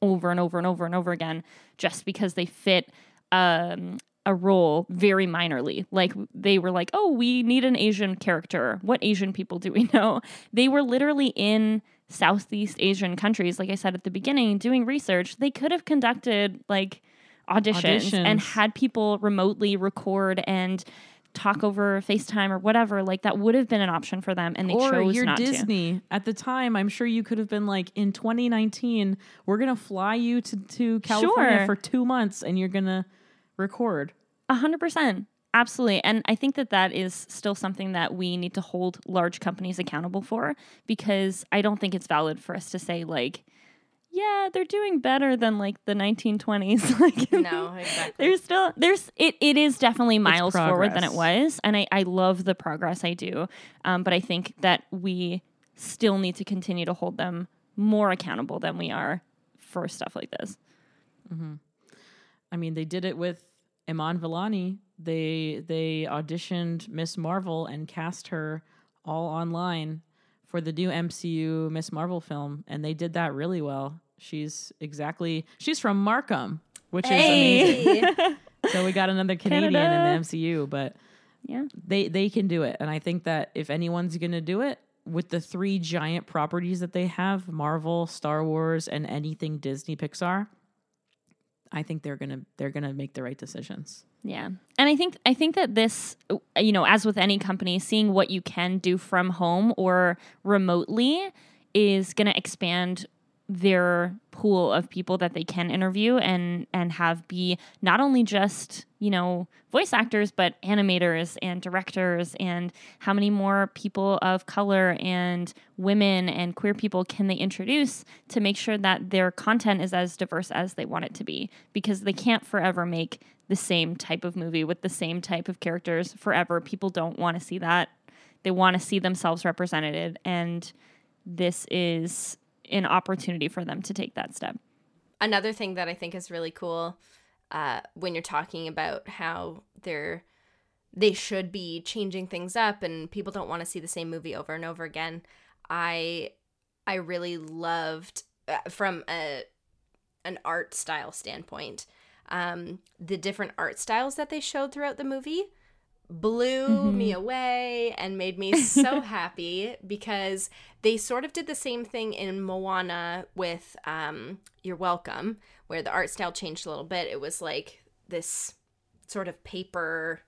over and over and over and over again just because they fit um, a role very minorly. Like they were like, "Oh, we need an Asian character. What Asian people do we <laughs> know?" They were literally in Southeast Asian countries, like I said at the beginning, doing research. They could have conducted like auditions, and had people remotely record and talk over FaceTime or whatever. Like that would have been an option for them, and they or chose you're not to. Disney. At the time, I'm sure you could have been like, in 2019, we're gonna fly you to to California Sure. for two months, and you're gonna record. A hundred percent. Absolutely. And I think that that is still something that we need to hold large companies accountable for because I don't think it's valid for us to say, like, yeah, they're doing better than like the 1920s. <laughs> like, No, <laughs> exactly. There's still, there's, it, it is definitely miles forward than it was. And I, I love the progress I do. Um, but I think that we still need to continue to hold them more accountable than we are for stuff like this. I mean, they did it with Iman Vellani. They they auditioned Miss Marvel and cast her all online for the new MCU Miss Marvel film, and they did that really well. She's exactly she's from Markham, which is amazing. <laughs> So we got another Canadian Canada. in the MCU, but Yeah. they they can do it, and I think that if anyone's gonna do it with the three giant properties that they have Marvel, Star Wars, and anything Disney Pixar, I think they're gonna they're gonna make the right decisions. Yeah. And I think I think that this you know, as with any company, seeing what you can do from home or remotely is going to expand their pool of people that they can interview and and have be not only just you know voice actors but animators and directors and how many more people of color and women and queer people can they introduce to make sure that their content is as diverse as they want it to be. Because they can't forever make the same type of movie with the same type of characters forever. People don't want to see that. They want to see themselves represented. And this is an opportunity for them to take that step. Another thing that I think is really cool uh, when you're talking about how they're they should be changing things up and people don't want to see the same movie over and over again. I I really loved uh, from a an art style standpoint um, the different art styles that they showed throughout the movie blew me away and made me so <laughs> happy because they sort of did the same thing in Moana with um, You're Welcome, where the art style changed a little bit. It was like this sort of paper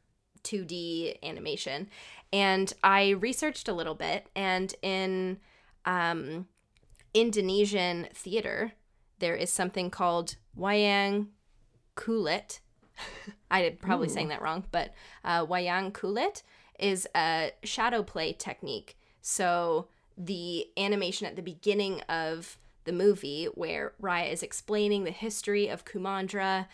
2D animation. And I researched a little bit, and in um, Indonesian theater, there is something called wayang kulit. <laughs> I'm probably saying that wrong, but uh, wayang kulit is a shadow play technique. So the animation at the beginning of the movie, where Raya is explaining the history of Kumandra,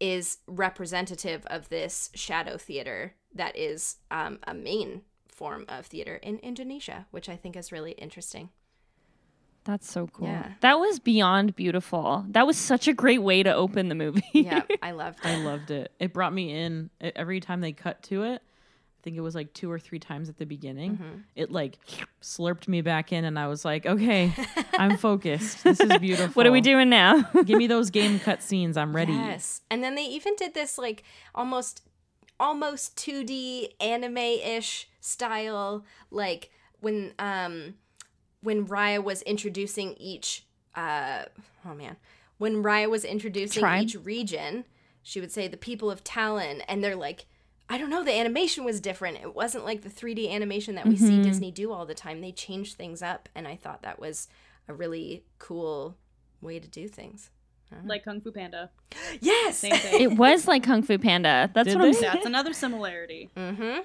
is representative of this shadow theater that is um, a main form of theater in Indonesia, which I think is really interesting. That's so cool. Yeah. That was beyond beautiful. That was such a great way to open the movie. Yeah, I <laughs> loved it. I loved it. It brought me in every time they cut to it. Think it was like two or three times at the beginning. Mm-hmm. It like slurped me back in, and I was like, okay, <laughs> I'm focused. This is beautiful. what are we doing now? <laughs> Give me those game cut scenes. I'm ready. Yes. And then they even did this like almost almost 2D anime-ish style like when um when Raya was introducing each uh oh man. When Raya was introducing Tribe? each region, she would say the people of Talon and they're like I don't know, the animation was different. It wasn't like the 3D animation that we see Disney do all the time. They changed things up and I thought that was a really cool way to do things. Like Kung Fu Panda. <gasps> Yes. Same thing. it was like Kung Fu Panda. That's Did what I'm saying. That's another similarity. mm-hmm.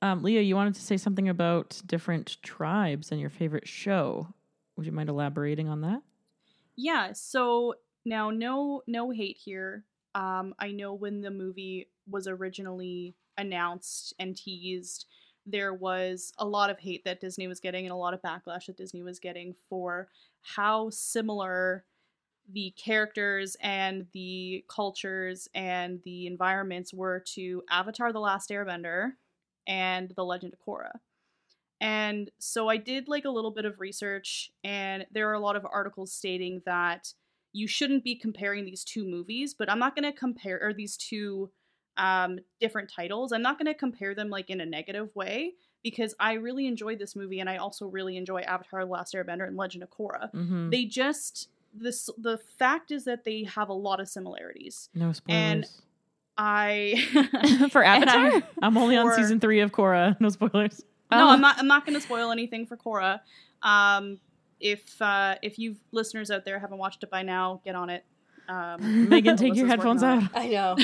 Um, Leah, you wanted to say something about different tribes and your favorite show. Would you mind elaborating on that? Yeah, so now no no hate here. Um I know when the movie was originally announced and teased, there was a lot of hate that Disney was getting and a lot of backlash that Disney was getting for how similar the characters and the cultures and the environments were to Avatar The Last Airbender and The Legend of Korra. And so I did like a little bit of research, and there are a lot of articles stating that you shouldn't be comparing these two movies, but I'm not going to compare or these two um, different titles. I'm not going to compare them like in a negative way because I really enjoyed this movie, and I also really enjoy Avatar: The Last Airbender and Legend of Korra. Mm-hmm. They just this the fact is that they have a lot of similarities. no spoilers. <laughs> <laughs> and- I For and I- Avatar? I'm only on season three of Korra. <laughs> No spoilers. No. I'm not. I'm not going to spoil anything for Korra. Um, if uh, if you listeners out there haven't watched it by now, get on it. Um, <laughs> Megan, take your headphones out. I know.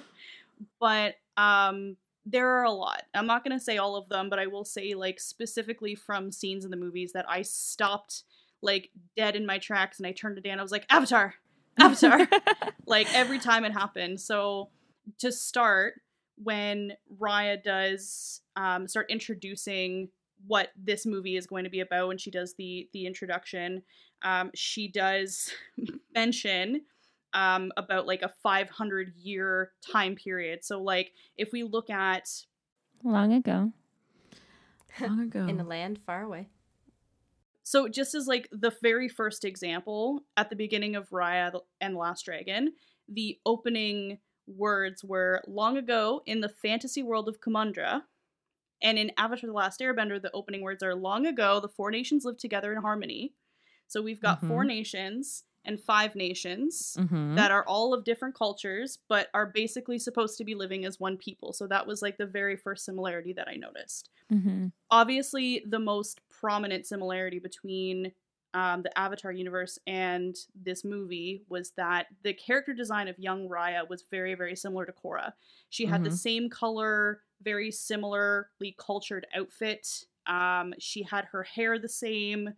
<laughs> but um, there are a lot. I'm not going to say all of them, but I will say like specifically from scenes in the movies that I stopped like dead in my tracks and I turned to Dan. I was like, Avatar, Avatar. <laughs> like every time it happened. So to start, when Raya does um, start introducing what this movie is going to be about, when she does the the introduction, um, she does <laughs> mention um, about like a 500 year time period. So like if we look at Long ago. <laughs> Long ago. In a land far away. So just as like the very first example at the beginning of Raya and the Last Dragon, the opening words were long ago in the fantasy world of Kumandra. And in Avatar the Last Airbender, the opening words are long ago the four nations lived together in harmony. So we've got four nations and five nations Mhm. that are all of different cultures, but are basically supposed to be living as one people. So that was like the very first similarity that I noticed hmm obviously the most prominent similarity between um, the Avatar universe and this movie was that the character design of young Raya was very, very similar to Korra. She had the Mhm. same color, very similarly cultured outfit. Um, she had her hair the same.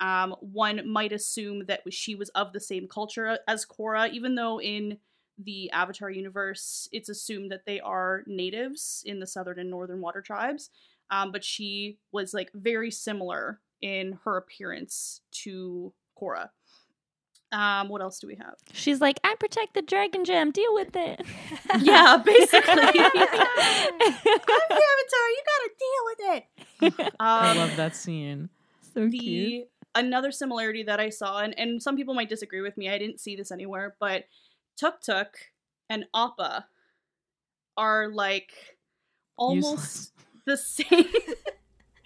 Um, one might assume that she was of the same culture as Korra, even though in the Avatar universe, it's assumed that they are natives in the southern and northern water tribes um, but she was like very similar in her appearance to Korra. Um, what else do we have? She's like, I protect the dragon gem. Deal with it. <laughs> Yeah, basically. <laughs> I'm the Avatar. You gotta deal with it. <laughs> I Um, love that scene. so the cute. another similarity that I saw, and, and some people might disagree with me, I didn't see this anywhere, but Tuk Tuk and Appa are like almost Useless. the same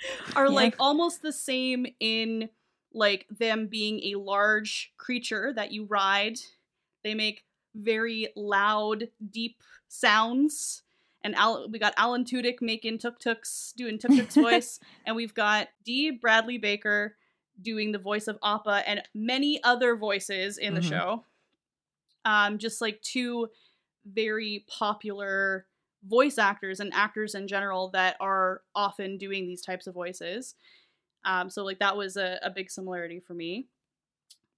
<laughs> are Yeah. like almost the same in like them being a large creature that you ride. They make very loud, deep sounds. And Al- we got Alan Tudyk making tuk tuks, doing tuk tuk's <laughs> voice, and we've got Dee Bradley Baker doing the voice of Appa and many other voices in the Mhm. show. Um, just like two very popular voice actors and actors in general that are often doing these types of voices. Um, so like that was a, a big similarity for me.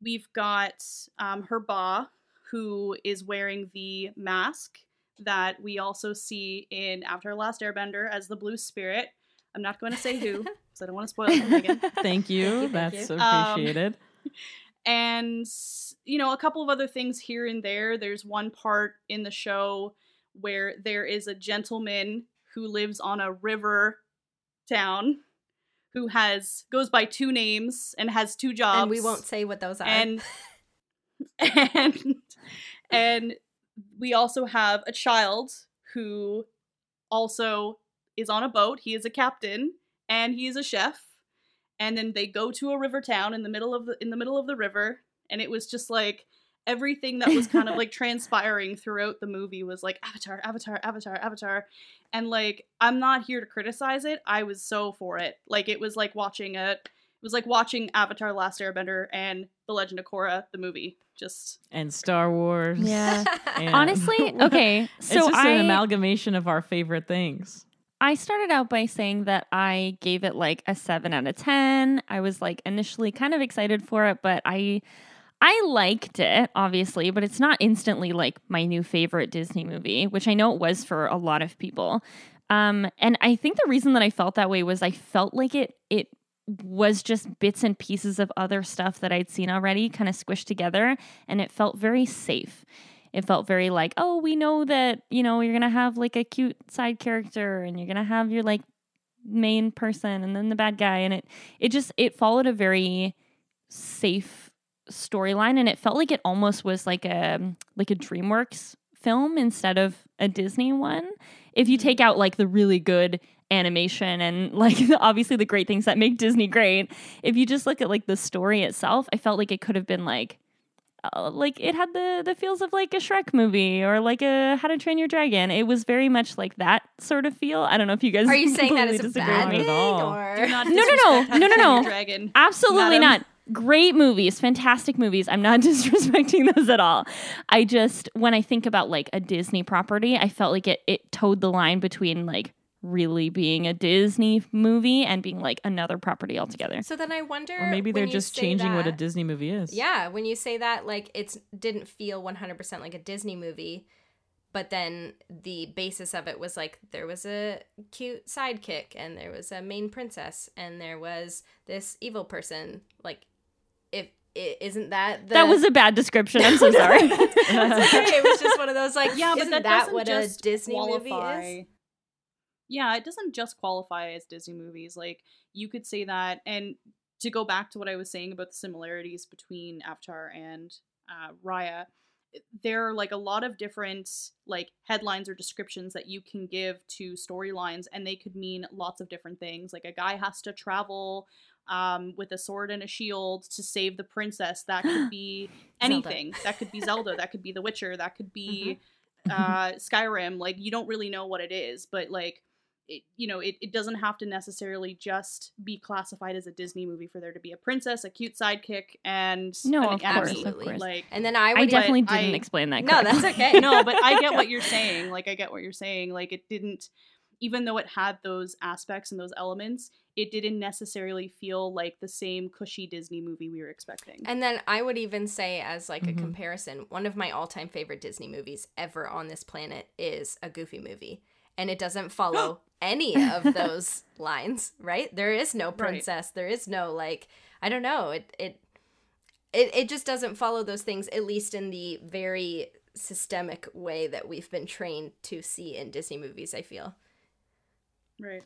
We've got um, her ba, who is wearing the mask that we also see in After Last Airbender as the Blue Spirit. I'm not going to say who because I don't want to spoil it for Megan. <laughs> Thank you. you, thank That's you. Um, appreciated. and you know a couple of other things here and there there's one part in the show where there is a gentleman who lives on a river town who has goes by two names and has two jobs and we won't say what those are. and <laughs> and and we also have a child who also is on a boat. He is a captain and he is a chef. And then they go to a river town in the middle of the in the middle of the river. And it was just like everything that was kind of like transpiring throughout the movie was like avatar avatar avatar avatar and like i'm not here to criticize it i was so for it like it was like watching a it was like watching avatar last airbender and the legend of korra the movie just And Star Wars. Yeah. <laughs> and- Honestly, <laughs> okay. So it's just I an amalgamation of our favorite things. I started out by saying that I gave it like a 7 out of 10. I was like initially kind of excited for it, but I I liked it, obviously, but it's not instantly like my new favorite Disney movie, which I know it was for a lot of people. Um, and I think the reason that I felt that way was I felt like it it was just bits and pieces of other stuff that I'd seen already kind of squished together and it felt very safe. It felt very like, oh, we know that, you know, you're going to have like a cute side character and you're going to have your like main person and then the bad guy and it it just it followed a very safe storyline and it felt like it almost was like a like a DreamWorks film instead of a Disney one. If you take out like the really good animation and like <laughs> obviously the great things that make Disney great, if you just look at like the story itself, I felt like it could have been like uh, like it had the the feels of like a Shrek movie or like a How to Train Your Dragon. It was very much like that sort of feel. I don't know if you guys Are you saying that completely a bad me. Thing? Or do not No, no, no. disrespect How to No, no, no. dragon Absolutely Madam. not. Great movies, fantastic movies. I'm not <laughs> disrespecting those at all. I just when I think about like a Disney property, I felt like it it towed the line between like really being a Disney movie and being like another property altogether. so then I wonder. Or maybe they're just say changing what a Disney movie is. Yeah, when you say that, like it's didn't feel 100% like a Disney movie, but then the basis of it was like there was a cute sidekick and there was a main princess and there was this evil person. Like, if is isn't that the that was a bad description. I'm so <laughs> sorry. That's okay. It was just one of those like, yeah, but isn't that, that doesn't what just a Disney qualify. movie is? Yeah, it doesn't just qualify as Disney movies. Like you could say that, and to go back to what I was saying about the similarities between Avatar and uh, Raya, there are like a lot of different like headlines or descriptions that you can give to storylines, and they could mean lots of different things. Like a guy has to travel um, with a sword and a shield to save the princess. That could <gasps> be Zelda. anything. that could be Zelda. That could be The Witcher. That could be uh, Skyrim. Like you don't really know what it is, but like. It, you know, it, it doesn't have to necessarily just be classified as a Disney movie for there to be a princess, a cute sidekick, and No, an of course, enemy. of course. Like, And then I would I definitely didn't I- explain that. No, that's okay. no, but I get what <laughs> you're saying. Like I get what you're saying. Like it didn't even though it had those aspects and those elements, it didn't necessarily feel like the same cushy Disney movie we were expecting. And then I would even say, as like Mhm. a comparison, one of my all-time favorite Disney movies ever on this planet is a Goofy movie, and it doesn't <gasps> follow any of <laughs> those lines. Right? There is no princess. There is no like I don't know. It it it it just doesn't follow those things, at least in the very systemic way that we've been trained to see in Disney movies. I feel right.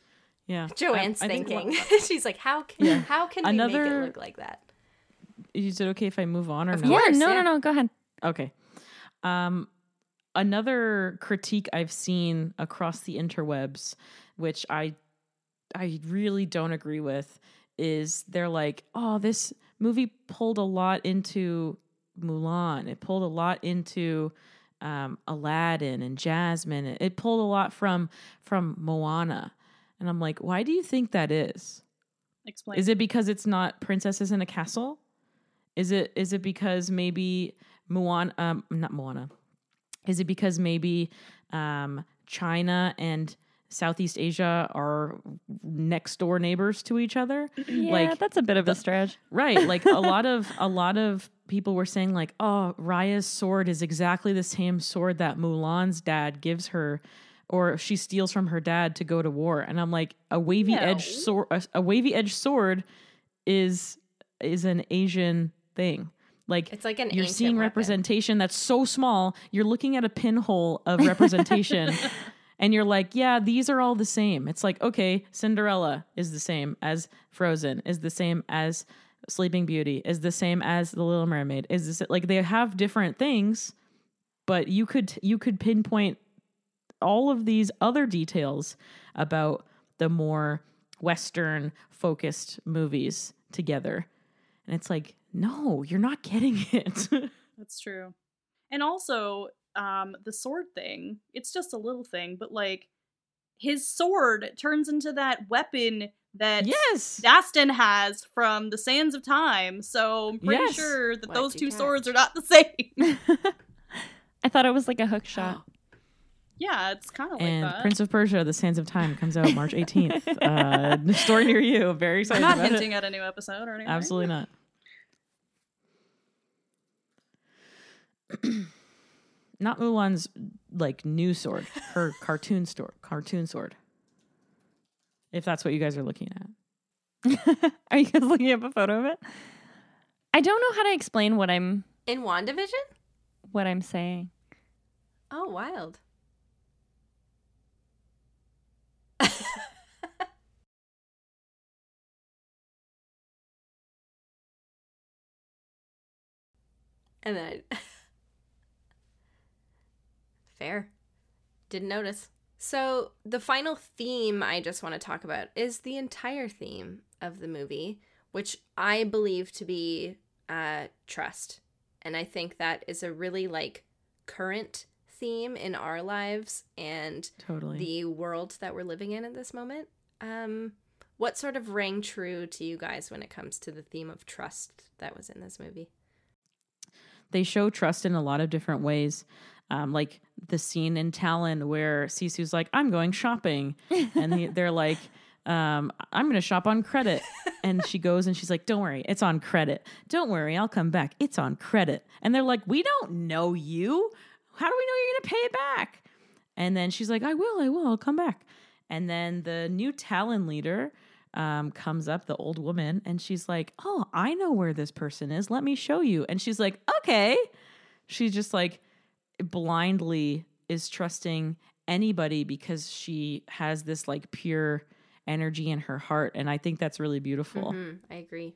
Yeah. Joanne's I- I think thinking. what- <laughs> She's like, how can Yeah. how can we make it look like that? Is it okay if I move on or Of no? yeah, no, yeah. no, no. Go ahead. Okay. Um, another critique I've seen across the interwebs, which I I really don't agree with, is they're like, oh, this movie pulled a lot into Mulan. It pulled a lot into um, Aladdin and Jasmine. It, it pulled a lot from from Moana. And I'm like, why do you think that is? Explain. Is it because it's not princesses in a castle? Is it is it because maybe Moana um not Moana. Is it because maybe um China and Southeast Asia are next door neighbors to each other. <clears throat> Yeah, like that's a bit of a stretch. Right. <laughs> Like a lot of a lot of people were saying like, "Oh, Raya's sword is exactly the same sword that Mulan's dad gives her or she steals from her dad to go to war." And I'm like, "A wavy edge sword a, a wavy edge sword is is an Asian thing." Like It's like an you're seeing weapon. representation that's so small, you're looking at a pinhole of <laughs> representation. And you're like, yeah, these are all the same. It's like, okay, Cinderella is the same as Frozen, is the same as Sleeping Beauty, is the same as The Little Mermaid. Is this like they have different things, but you could you could pinpoint all of these other details about the more Western focused movies together. And it's like, no, you're not getting <laughs> it. That's true. And also, um, the sword thing, it's just a little thing, but like his sword turns into that weapon that yes. Dastan has from the Sands of Time. So I'm pretty Yes. sure that What'd those you two swords are not the <laughs> same. <laughs> I thought it was like a hook shot. <gasps> <gasps> <gasps> yeah, it's kind of like and that. Prince of Persia: The Sands of Time comes out March 18th. <laughs> uh, story near you. Very I'm excited not about hinting it. at a new episode or anything. Absolutely not. <clears throat> not Mulan's like new sword, her <laughs> cartoon sword, cartoon sword. If that's what you guys are looking at. <laughs> Are you guys looking up a photo of it? I don't know how to explain what I'm In WandaVision? what I'm saying. Oh, wild. And then <laughs> fair. Didn't notice. So, the final theme I just want to talk about is the entire theme of the movie, which I believe to be uh, trust. And I think that is a really like current theme in our lives and Totally. the world that we're living in at this moment. Um, what sort of rang true to you guys when it comes to the theme of trust that was in this movie? They show trust in a lot of different ways. Um, like the scene in Talon where Sisu's like, I'm going shopping. And he, they're like, um, I'm going to shop on credit. And she goes and she's like, Don't worry, it's on credit. Don't worry, I'll come back. It's on credit. And they're like, We don't know you. How do we know you're going to pay it back? And then she's like, I will, I will, I'll come back. And then the new Talon leader um, comes up, the old woman, and she's like, Oh, I know where this person is. Let me show you. And she's like, Okay. She's just like blindly is trusting anybody because she has this like pure energy in her heart. And I think that's really beautiful. Mhm, I agree.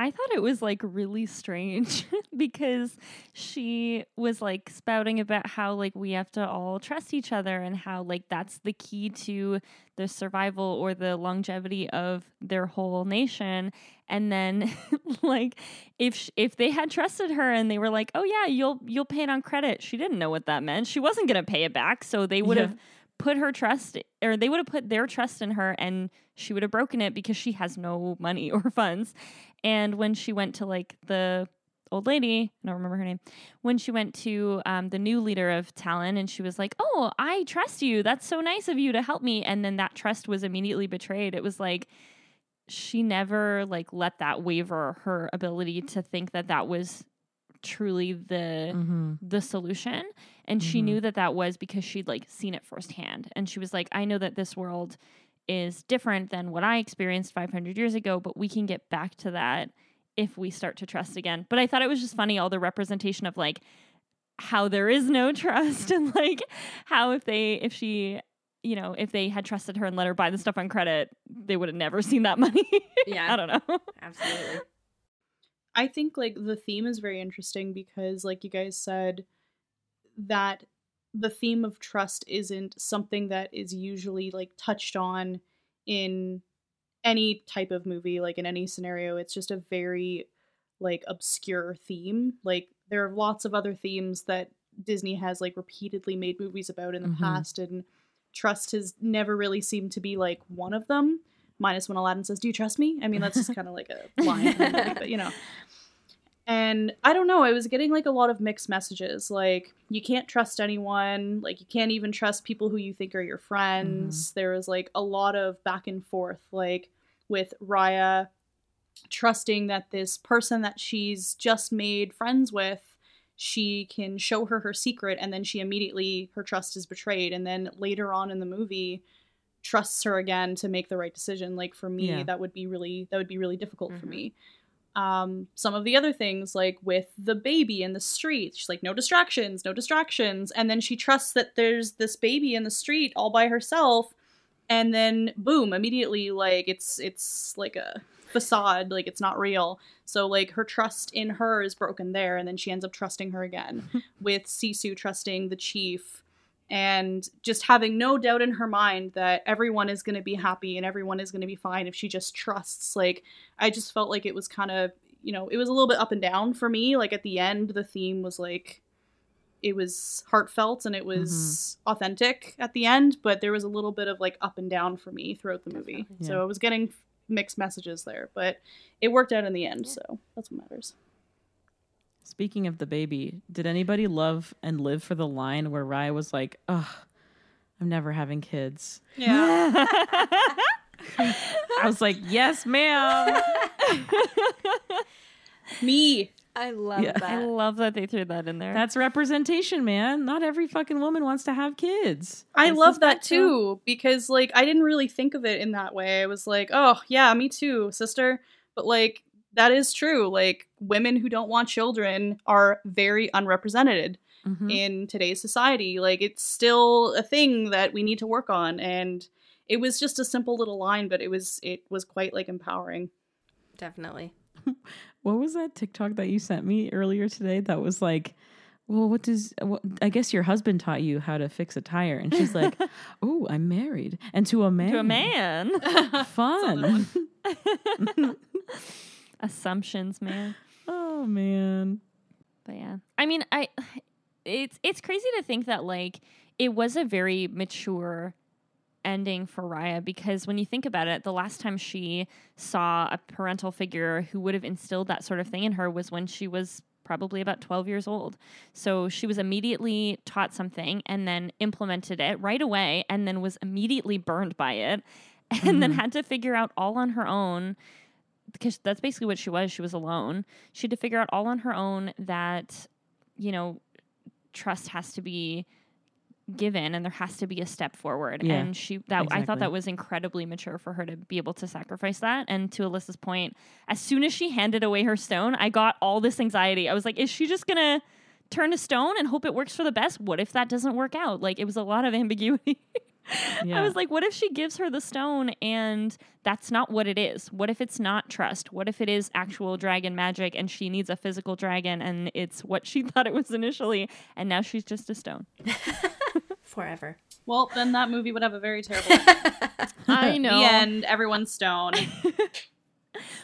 I thought it was like really strange <laughs> because she was like spouting about how like we have to all trust each other and how like that's the key to the survival or the longevity of their whole nation. And then <laughs> like if sh- if they had trusted her and they were like oh yeah you'll you'll pay it on credit she didn't know what that meant. She wasn't going to pay it back so they would Yeah. have put her trust or they would have put their trust in her and she would have broken it because she has no money <laughs> or funds and when she went to like the old lady, I don't remember her name, when she went to um, the new leader of Talon and she was like, Oh, I trust you. That's so nice of you to help me. And then that trust was immediately betrayed. It was like she never like let that waver her ability to think that that was truly the hmm the solution and she Mhm. knew that that was because she'd like seen it firsthand and she was like i know that this world is different than what i experienced 500 years ago but we can get back to that if we start to trust again but i thought it was just funny all the representation of like how there is no <laughs> trust and like how if they if she you know if they had trusted her and let her buy the stuff on credit they would have never <laughs> seen that money Yeah. <laughs> i don't know Absolutely. I think like the theme is very interesting because like you guys said that the theme of trust isn't something that is usually like touched on in any type of movie like in any scenario. It's just a very like obscure theme. Like there are lots of other themes that Disney has like repeatedly made movies about in the Mhm. past and trust has never really seemed to be like one of them minus when Aladdin says do you trust me? I mean that's just kind of like a line in the movie, but you know <laughs> and I don't know, I was getting like a lot of mixed messages. Like, you can't trust anyone. Like, you can't even trust people who you think are your friends. There was like a lot of back and forth, like with Raya trusting that this person that she's just made friends with she can show her her secret and then she immediately her trust is betrayed and then later on in the movie trusts her again to make the right decision like for me Yeah. that would be really that would be really difficult for Mhm. me um some of the other things like with the baby in the street. She's like no distractions no distractions. And then she trusts that there's this baby in the street all by herself. And then boom immediately like it's it's like a facade like it's not real. So like her trust in her is broken there. And then she ends up trusting her again <laughs> with sisu trusting the chief and just having no doubt in her mind that everyone is going to be happy and everyone is going to be fine if she just trusts like i just felt like it was kind of you know it was a little bit up and down for me like at the end the theme was like it was heartfelt and it mm-hmm. was authentic at the end but there was a little bit of like up and down for me throughout the movie Definitely. so Yeah. i was getting mixed messages there but it worked out in the end Yeah. so that's what matters Speaking of the baby, did anybody love and live for the line where Raya was like, "Ugh, I'm never having kids." yeah <laughs> I was like, "Yes, ma'am." <laughs> me I love Yeah. that. I love that they threw that in there. That's representation, man. Not every fucking woman wants to have kids. I This love that too. too because like I didn't really think of it in that way. I was like, "Oh, yeah, me too, sister." But like that is true. Like women who don't want children are very unrepresented Mhm. in today's society. Like it's still a thing that we need to work on and it was just a simple little line, but it was it was quite like empowering. Definitely. <laughs> What was that TikTok that you sent me earlier today? That was like, well, what does? What, I guess your husband taught you how to fix a tire, and she's like, <laughs> "Oh, I'm married, and to a man, to a man. <laughs> fun." Assumptions, man. oh man, But yeah. I mean, I it's it's crazy to think that like it was a very mature ending for Raya because when you think about it, the last time she saw a parental figure who would have instilled that sort of thing in her was when she was probably about 12 years old. So she was immediately taught something and then implemented it right away and then was immediately burned by it and then Mhm. had to figure out all on her own because that's basically what she was. She was alone. She had to figure out all on her own that, you know, trust has to be given and there has to be a step forward. Yeah, and she that I thought that was incredibly mature for her to be able to sacrifice that. And to Alyssa's point, as soon as she handed away her stone, I got all this anxiety. I was like, is she just gonna turn to stone and hope it works for the best? What if that doesn't work out? Like it was a lot of ambiguity. <laughs> <laughs> I was like, what if she gives her the stone and that's not what it is? What if it's not trust? What if it is actual dragon magic and she needs a physical dragon and it's what she <laughs> thought it was initially and now she's just a stone? <laughs> Forever. Well, then that movie would have a very terrible ending. I The end, everyone's stone.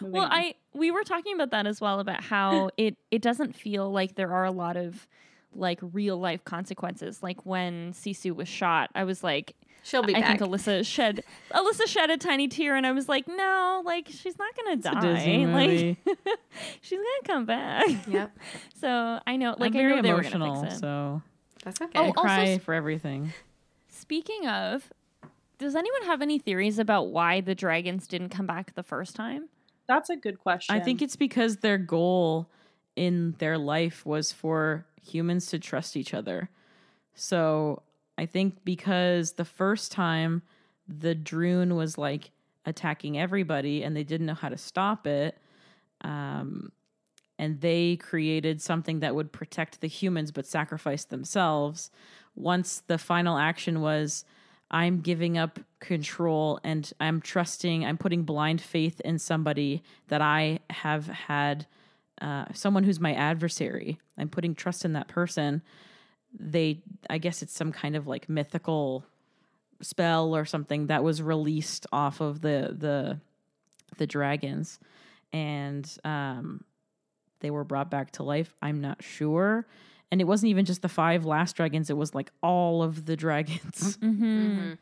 Well, on. I we were talking about that as well about how it it doesn't feel like there are a lot of like real life consequences. Like when Sisu was shot, I was like, She'll be I back. think Alyssa shed Alyssa shed a tiny tear, and I was like, no, like she's not gonna It's a die. <laughs> Disney movie. Like <laughs> she's gonna come back. yep. <laughs> So I know, like I'm I very know they were emotional, gonna fix it. so That's okay. Oh, I also cry s- for everything. Speaking of, does anyone have any theories about why the dragons didn't come back the first time? That's a good question. I think it's because their goal in their life was for humans to trust each other. So I think because the first time the Druun was like attacking everybody and they didn't know how to stop it, um, and they created something that would protect the humans but sacrifice themselves. Once the final action was, I'm giving up control and I'm trusting, I'm putting blind faith in somebody that I have had, uh, someone who's my adversary. I'm putting trust in that person. They, I guess it's some kind of like mythical spell or something that was released off of the the the dragons, and um, they were brought back to life. I'm not sure. And it wasn't even just the five last dragons, it was like all of the dragons. <laughs> Mm-hmm. Mhm.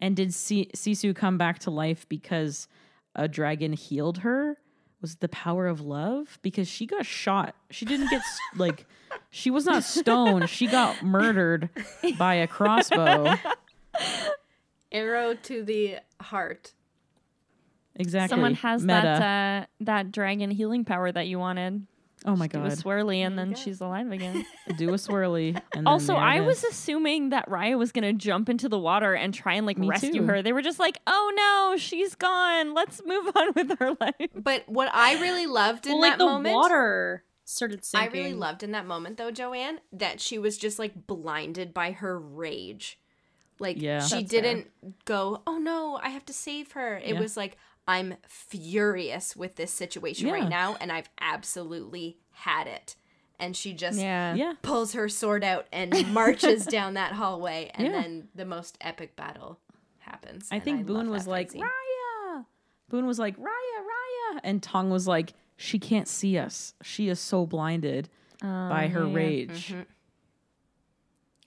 And did Si- Sisu come back to life because a dragon healed her? Was the power of love because she got shot. She didn't get <laughs> like she was not stoned. She got murdered by a crossbow. Arrow to the heart. Exactly. Someone has Meta. that uh, that dragon healing power that you wanted. Oh my god! Do a swirly and then go. she's alive again. <laughs> Do a swirly. And then also, I was assuming that Raya was gonna jump into the water and try and like Me rescue too. her. They were just like, "Oh no, she's gone. Let's move <laughs> on with her life." But what I really loved in well, like that the moment, water started I really loved in that moment though, Joanne, that she was just like blinded by her rage. Like Yeah. she didn't go, "Oh no, I have to save her." It Yeah. was like, "I'm furious with this situation right now and I've absolutely had it." And she just Yeah. Yeah. pulls her sword out and <laughs> marches down that hallway and Yeah. then the most epic battle happens. I think love Boun was like, scene. Raya. Boun was like, Raya, Raya. And Tong was like, she can't see us. She is so blinded by her Oh, yeah. rage. Mhm.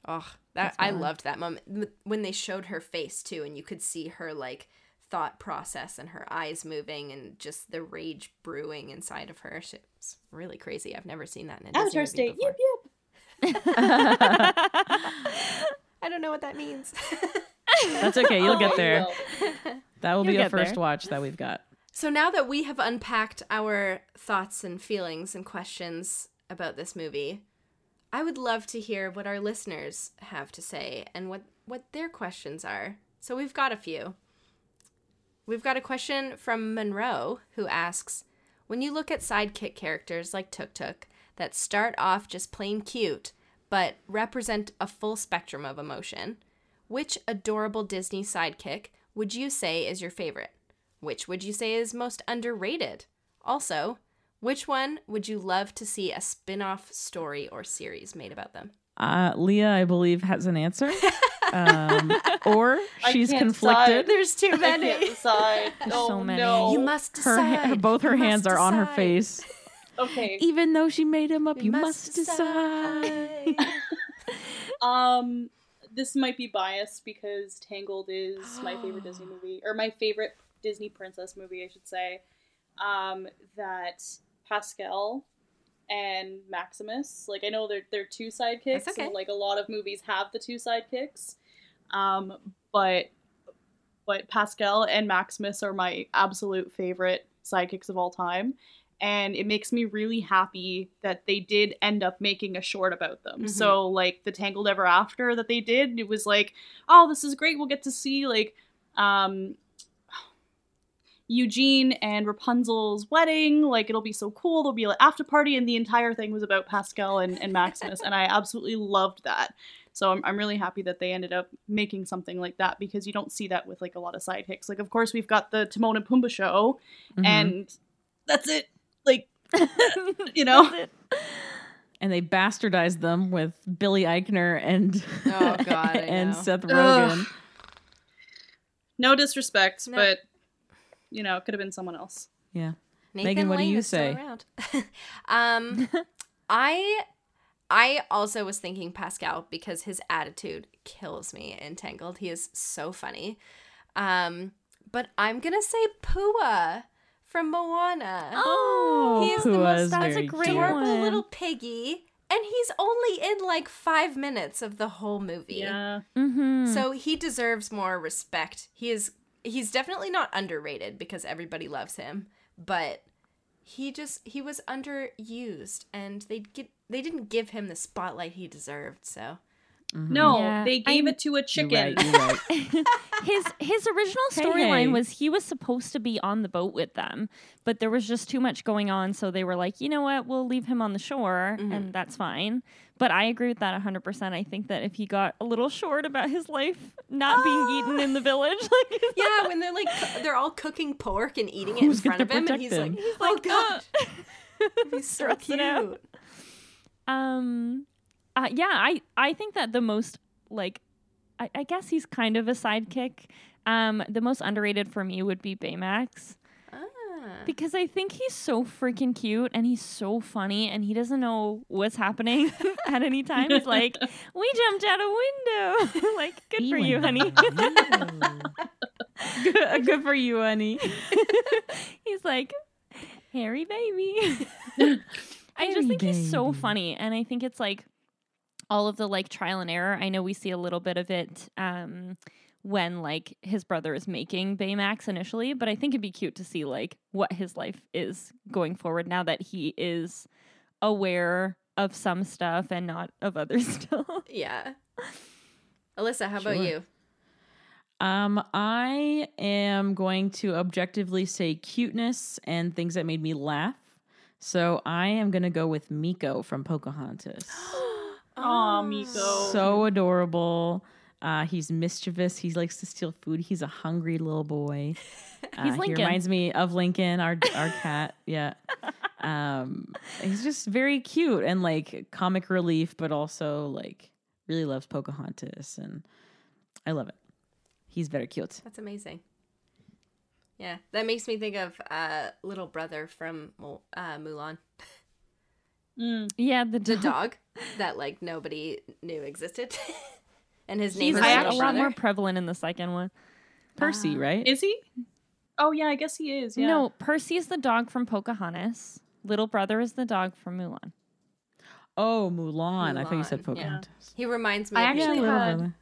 Oh, that I loved that moment when they showed her face too, and you could see her like thought process and her eyes moving and just the rage brewing inside of her. It's really crazy. I've never seen that in a Disney Avatar movie state. before. Yep, yep. <laughs> <laughs> I don't know what that means. <laughs> That's okay. You'll Oh, get there. will. That will You'll be a get there. first watch that we've got. so now that we have unpacked our thoughts and feelings and questions about this movie, I would love to hear what our listeners have to say and what what their questions are. So we've got a few. We've got a question from Monroe who asks When you look at sidekick characters like Tuk Tuk that start off just plain cute but represent a full spectrum of emotion, which adorable Disney sidekick would you say is your favorite? Which would you say is most underrated? Also, which one would you love to see a spin off story or series made about them? Uh, Leah, I believe, has an answer. um, <laughs> or she's conflicted. decide. There's too many. decide. There's oh, so many. No. You must Her, decide. ha- both her You hands must are on her face. Okay. Even though she made him up, you, must, decide. decide. <laughs> Um, this might be biased because Tangled is my favorite Disney <gasps> movie, or my favorite Disney princess movie, I should say. Um, that Pascal and Maximus, like I know they're they're two sidekicks, okay. and like a lot of movies have the two sidekicks, um, but but Pascal and Maximus are my absolute favorite sidekicks of all time. And it makes me really happy that they did end up making a short about them. Mhm. So, like the Tangled Ever After that they did, it was like, oh, this is great. We'll get to see like um Eugene and Rapunzel's wedding. Like it'll be so cool. There'll be an after party, and the entire thing was about Pascal and, and Maximus, and I absolutely loved that. So I'm, I'm really happy that they ended up making something like that because you don't see that with like a lot of sidekicks. Like of course we've got the Timon and Pumbaa show, Mhm. and that's it. Like <laughs> you know, and they bastardized them with Billy Eichner and Oh, God, <laughs> and know. Seth Ugh. Rogen. no disrespect, No. but you know, it could have been someone else. Yeah. Nathan Megan, what do you say? around. <laughs> um, <laughs> I I also was thinking Pascal because his attitude kills me in Tangled. He is so funny. Um, but I'm gonna say Pua from Moana. Oh, He's the most is that was a great adorable one. little piggy, and he's only in like five minutes of the whole movie. Yeah. Mm-hmm. So he deserves more respect. He is he's definitely not underrated because everybody loves him, but he just he was underused and they get they didn't give him the spotlight he deserved. So No, Yeah, they gave I'm- it to a You're chicken. right, you're right. <laughs> <laughs> his his original storyline hey. was he was supposed to be on the boat with them, but there was just too much going on, so they were like, you know what, we'll leave him on the shore, Mhm. and that's fine. But I agree with that 100%. I think that if he got a little short about his life not being eaten in the village, <laughs> like yeah, when they're like they're all cooking pork and eating it in front of him, and he's him? like, oh god, <laughs> he's so cute. Um, uh, yeah, I I think that the most like, I, I guess he's kind of a sidekick. Um, the most underrated for me would be Baymax Ah. Because I think he's so freaking cute and he's so funny and he doesn't know what's happening <laughs> at any time. He's like, <laughs> "We jumped out a window." <laughs> like, good for you, honey. good, good for you, honey. he's like Harry baby. I just think he's so funny, and I think it's like all of the like trial and error. I know we see a little bit of it um, when like his brother is making Baymax initially, but I think it'd be cute to see like what his life is going forward now that he is aware of some stuff and not of other <laughs> stuff. Yeah. Alyssa, how about you? Um, I am going to objectively say cuteness and things that made me laugh. So I am gonna go with Meeko from Pocahontas. <gasps> Aw, Meeko. so adorable. Uh, he's mischievous. He likes to steal food. He's a hungry little boy. <laughs> Uh, He reminds me of Lincoln, our our cat. Yeah. <laughs> Um, he's just very cute and like comic relief, but also like really loves Pocahontas, and I love it. He's very cute. That's amazing. Yeah, that makes me think of uh, little brother from uh, Mulan, Mm. <laughs> Yeah, the, the dog. dog that like nobody knew existed, and his name He's is like, a lot Brother. more prevalent in the second one. Percy, Ah. right? Is he? Oh yeah, I guess he is. Yeah. No, Percy is the dog from Pocahontas. Little brother is the dog from Mulan. oh, Mulan. I thought you said Mulan, yeah. Pocahontas. He reminds me. I of Yeah, actually Meeko. little had- brother.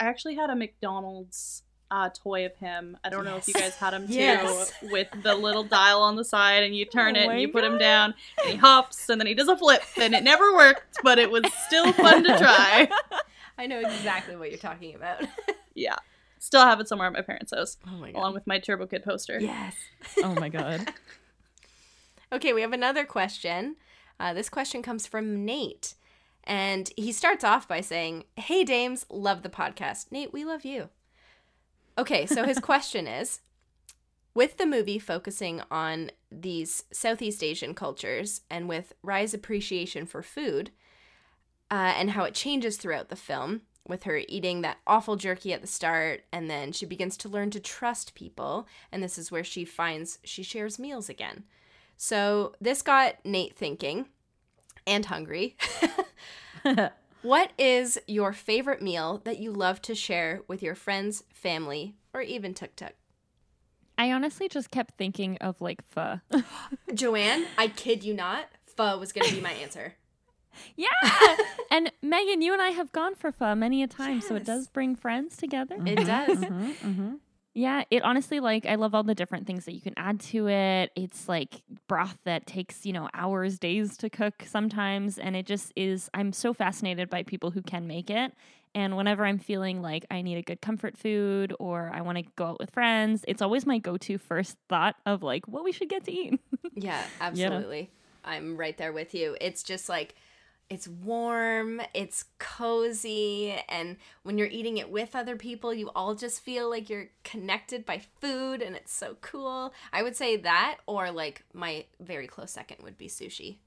I actually had a McDonald's uh, toy of him. I don't know if you guys had him too, Yes. <laughs> with the little dial on the side, and you turn Oh it and you put him down, and he hops, and then he does a flip, and it never worked, but it was still fun to try. <laughs> <laughs> I know exactly what you're talking about. <laughs> Yeah, still have it somewhere at my parents' house, oh my along with my Turbo Kid poster. Yes. Oh my god. <laughs> Okay, we have another question. Uh, this question comes from Nate. And he starts off by saying, Hey, dames, love the podcast. Nate, we love you. Okay, so his <laughs> question is With the movie focusing on these Southeast Asian cultures and with Raya's appreciation for food uh, and how it changes throughout the film, with her eating that awful jerky at the start, and then she begins to learn to trust people, and this is where she finds she shares meals again. So this got Nate thinking and hungry. <laughs> what is your favorite meal that you love to share with your friends, family, or even Tuk Tuk? I honestly just kept thinking of like pho. <laughs> Joanne, I kid you not, pho was going to be my answer. Yeah. and Megan, you and I have gone for pho many a time, so it does bring friends together. It does. Mhm, mhm. Yeah, it honestly like I love all the different things that you can add to it. It's like broth that takes, you know, hours, days to cook sometimes and it just is I'm so fascinated by people who can make it. And whenever I'm feeling like I need a good comfort food or I want to go out with friends, it's always my go-to first thought of like what we should get to eat. <laughs> Yeah, absolutely. I'm right there with you. It's just like it's warm, it's cozy, and when you're eating it with other people, you all just feel like you're connected by food and it's so cool. I would say that or like my very close second would be sushi.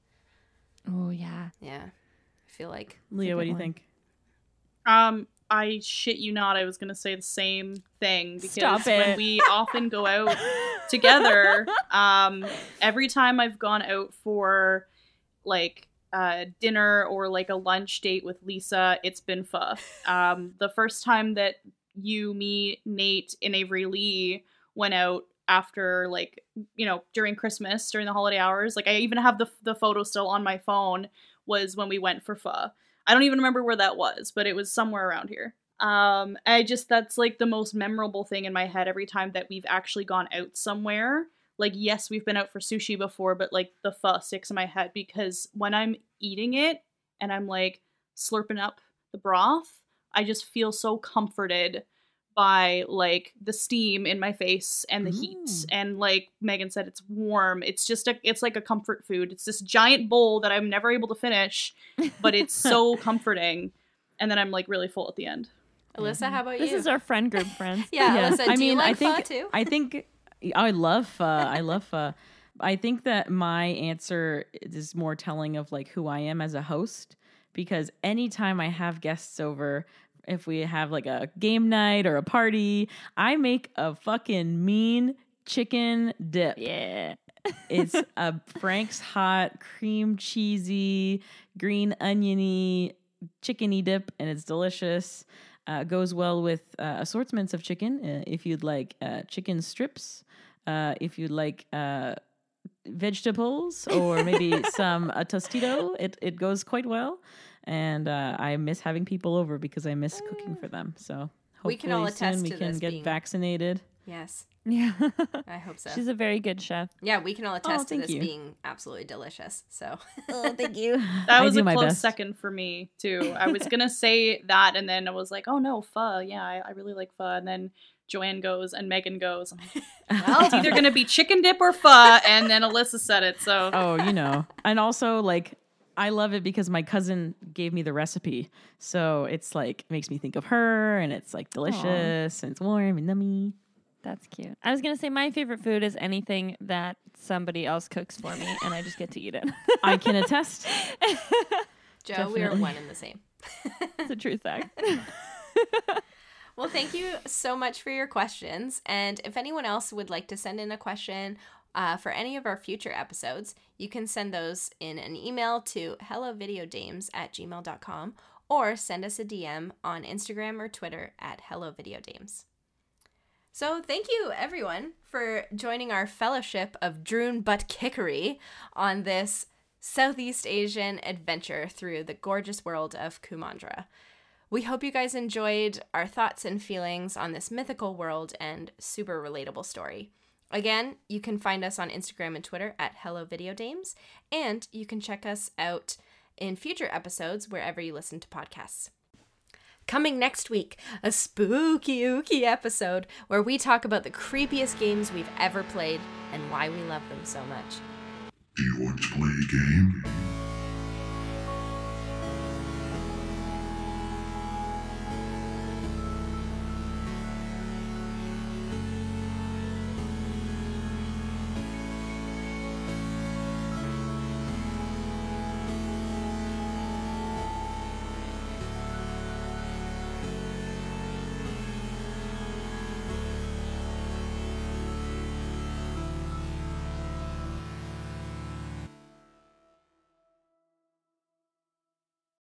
oh yeah. Yeah. I feel like Leah, what do you one. think? Um, I shit you not, I was gonna say the same thing because Stop when it. we often go out together, <laughs> um, every time I've gone out for like uh, dinner or like a lunch date with Lisa, it's been pho. Um, the first time that you, me, Nate, and Avery Lee went out after like you know during Christmas during the holiday hours, like I even have the the photo still on my phone. Was when we went for pho. I don't even remember where that was, but it was somewhere around here. Um, I just that's like the most memorable thing in my head every time that we've actually gone out somewhere. Like, yes, we've been out for sushi before, but like the pho sticks in my head because when I'm eating it and I'm like slurping up the broth, I just feel so comforted by like the steam in my face and the heat Mm. and like Megan said it's warm it's just a it's like a comfort food it's this giant bowl that I'm never able to finish but it's <laughs> so comforting and then I'm like really full at the end Alyssa, how about This you? This is our friend group, friends. <laughs> yeah, Alyssa, do I you mean, I like pho think too? I think I love pho. <laughs> I love pho. I think that my answer is more telling of like who I am as a host because anytime I have guests over, if we have like a game night or a party, I make a fucking mean chicken dip. Yeah. It's <laughs> a Frank's hot cream cheesy green oniony chickeny dip, and it's delicious. Uh, goes well with uh, assortments of chicken. Uh, if you'd like uh, chicken strips, uh, if you'd like uh, vegetables or maybe <laughs> some a tostito. It it goes quite well, and uh, I miss having people over because I miss cooking for them. So We can all attest soon we can this get being- vaccinated. Yes, Yeah. I hope so. She's a very good chef. yeah, we can all attest to this you. being absolutely delicious. So, Oh, thank you. <laughs> That I was a close best. second for me too. I was gonna say that, and then I was like, "Oh no, pho! Yeah, I, I really like pho." And then Joanne goes, and Megan goes. I'm like, <laughs> well, it's either gonna be chicken dip or pho, and then Alyssa said it. So <laughs> oh, you know, and also like I love it because my cousin gave me the recipe, so it's like makes me think of her, and it's like delicious and it's warm and yummy. That's cute. I was gonna say my favorite food is anything that somebody else cooks for me, and I just get to eat it. I can <laughs> attest. Joe, we are one and the same. it's a true fact. Well, thank you so much for your questions. And if anyone else would like to send in a question uh, for any of our future episodes, you can send those in an email to hellovideodames at gmail.com or send us a DM on Instagram or Twitter at hellovideodames. So thank you everyone for joining our fellowship of Druun Butt Kickery on this Southeast Asian adventure through the gorgeous world of Kumandra. We hope you guys enjoyed our thoughts and feelings on this mythical world and super relatable story. Again, you can find us on Instagram and Twitter at Hello Video Dames, and you can check us out in future episodes wherever you listen to podcasts. Coming next week, a spooky ooky episode where we talk about the creepiest games we've ever played and why we love them so much. Do you want to play a game?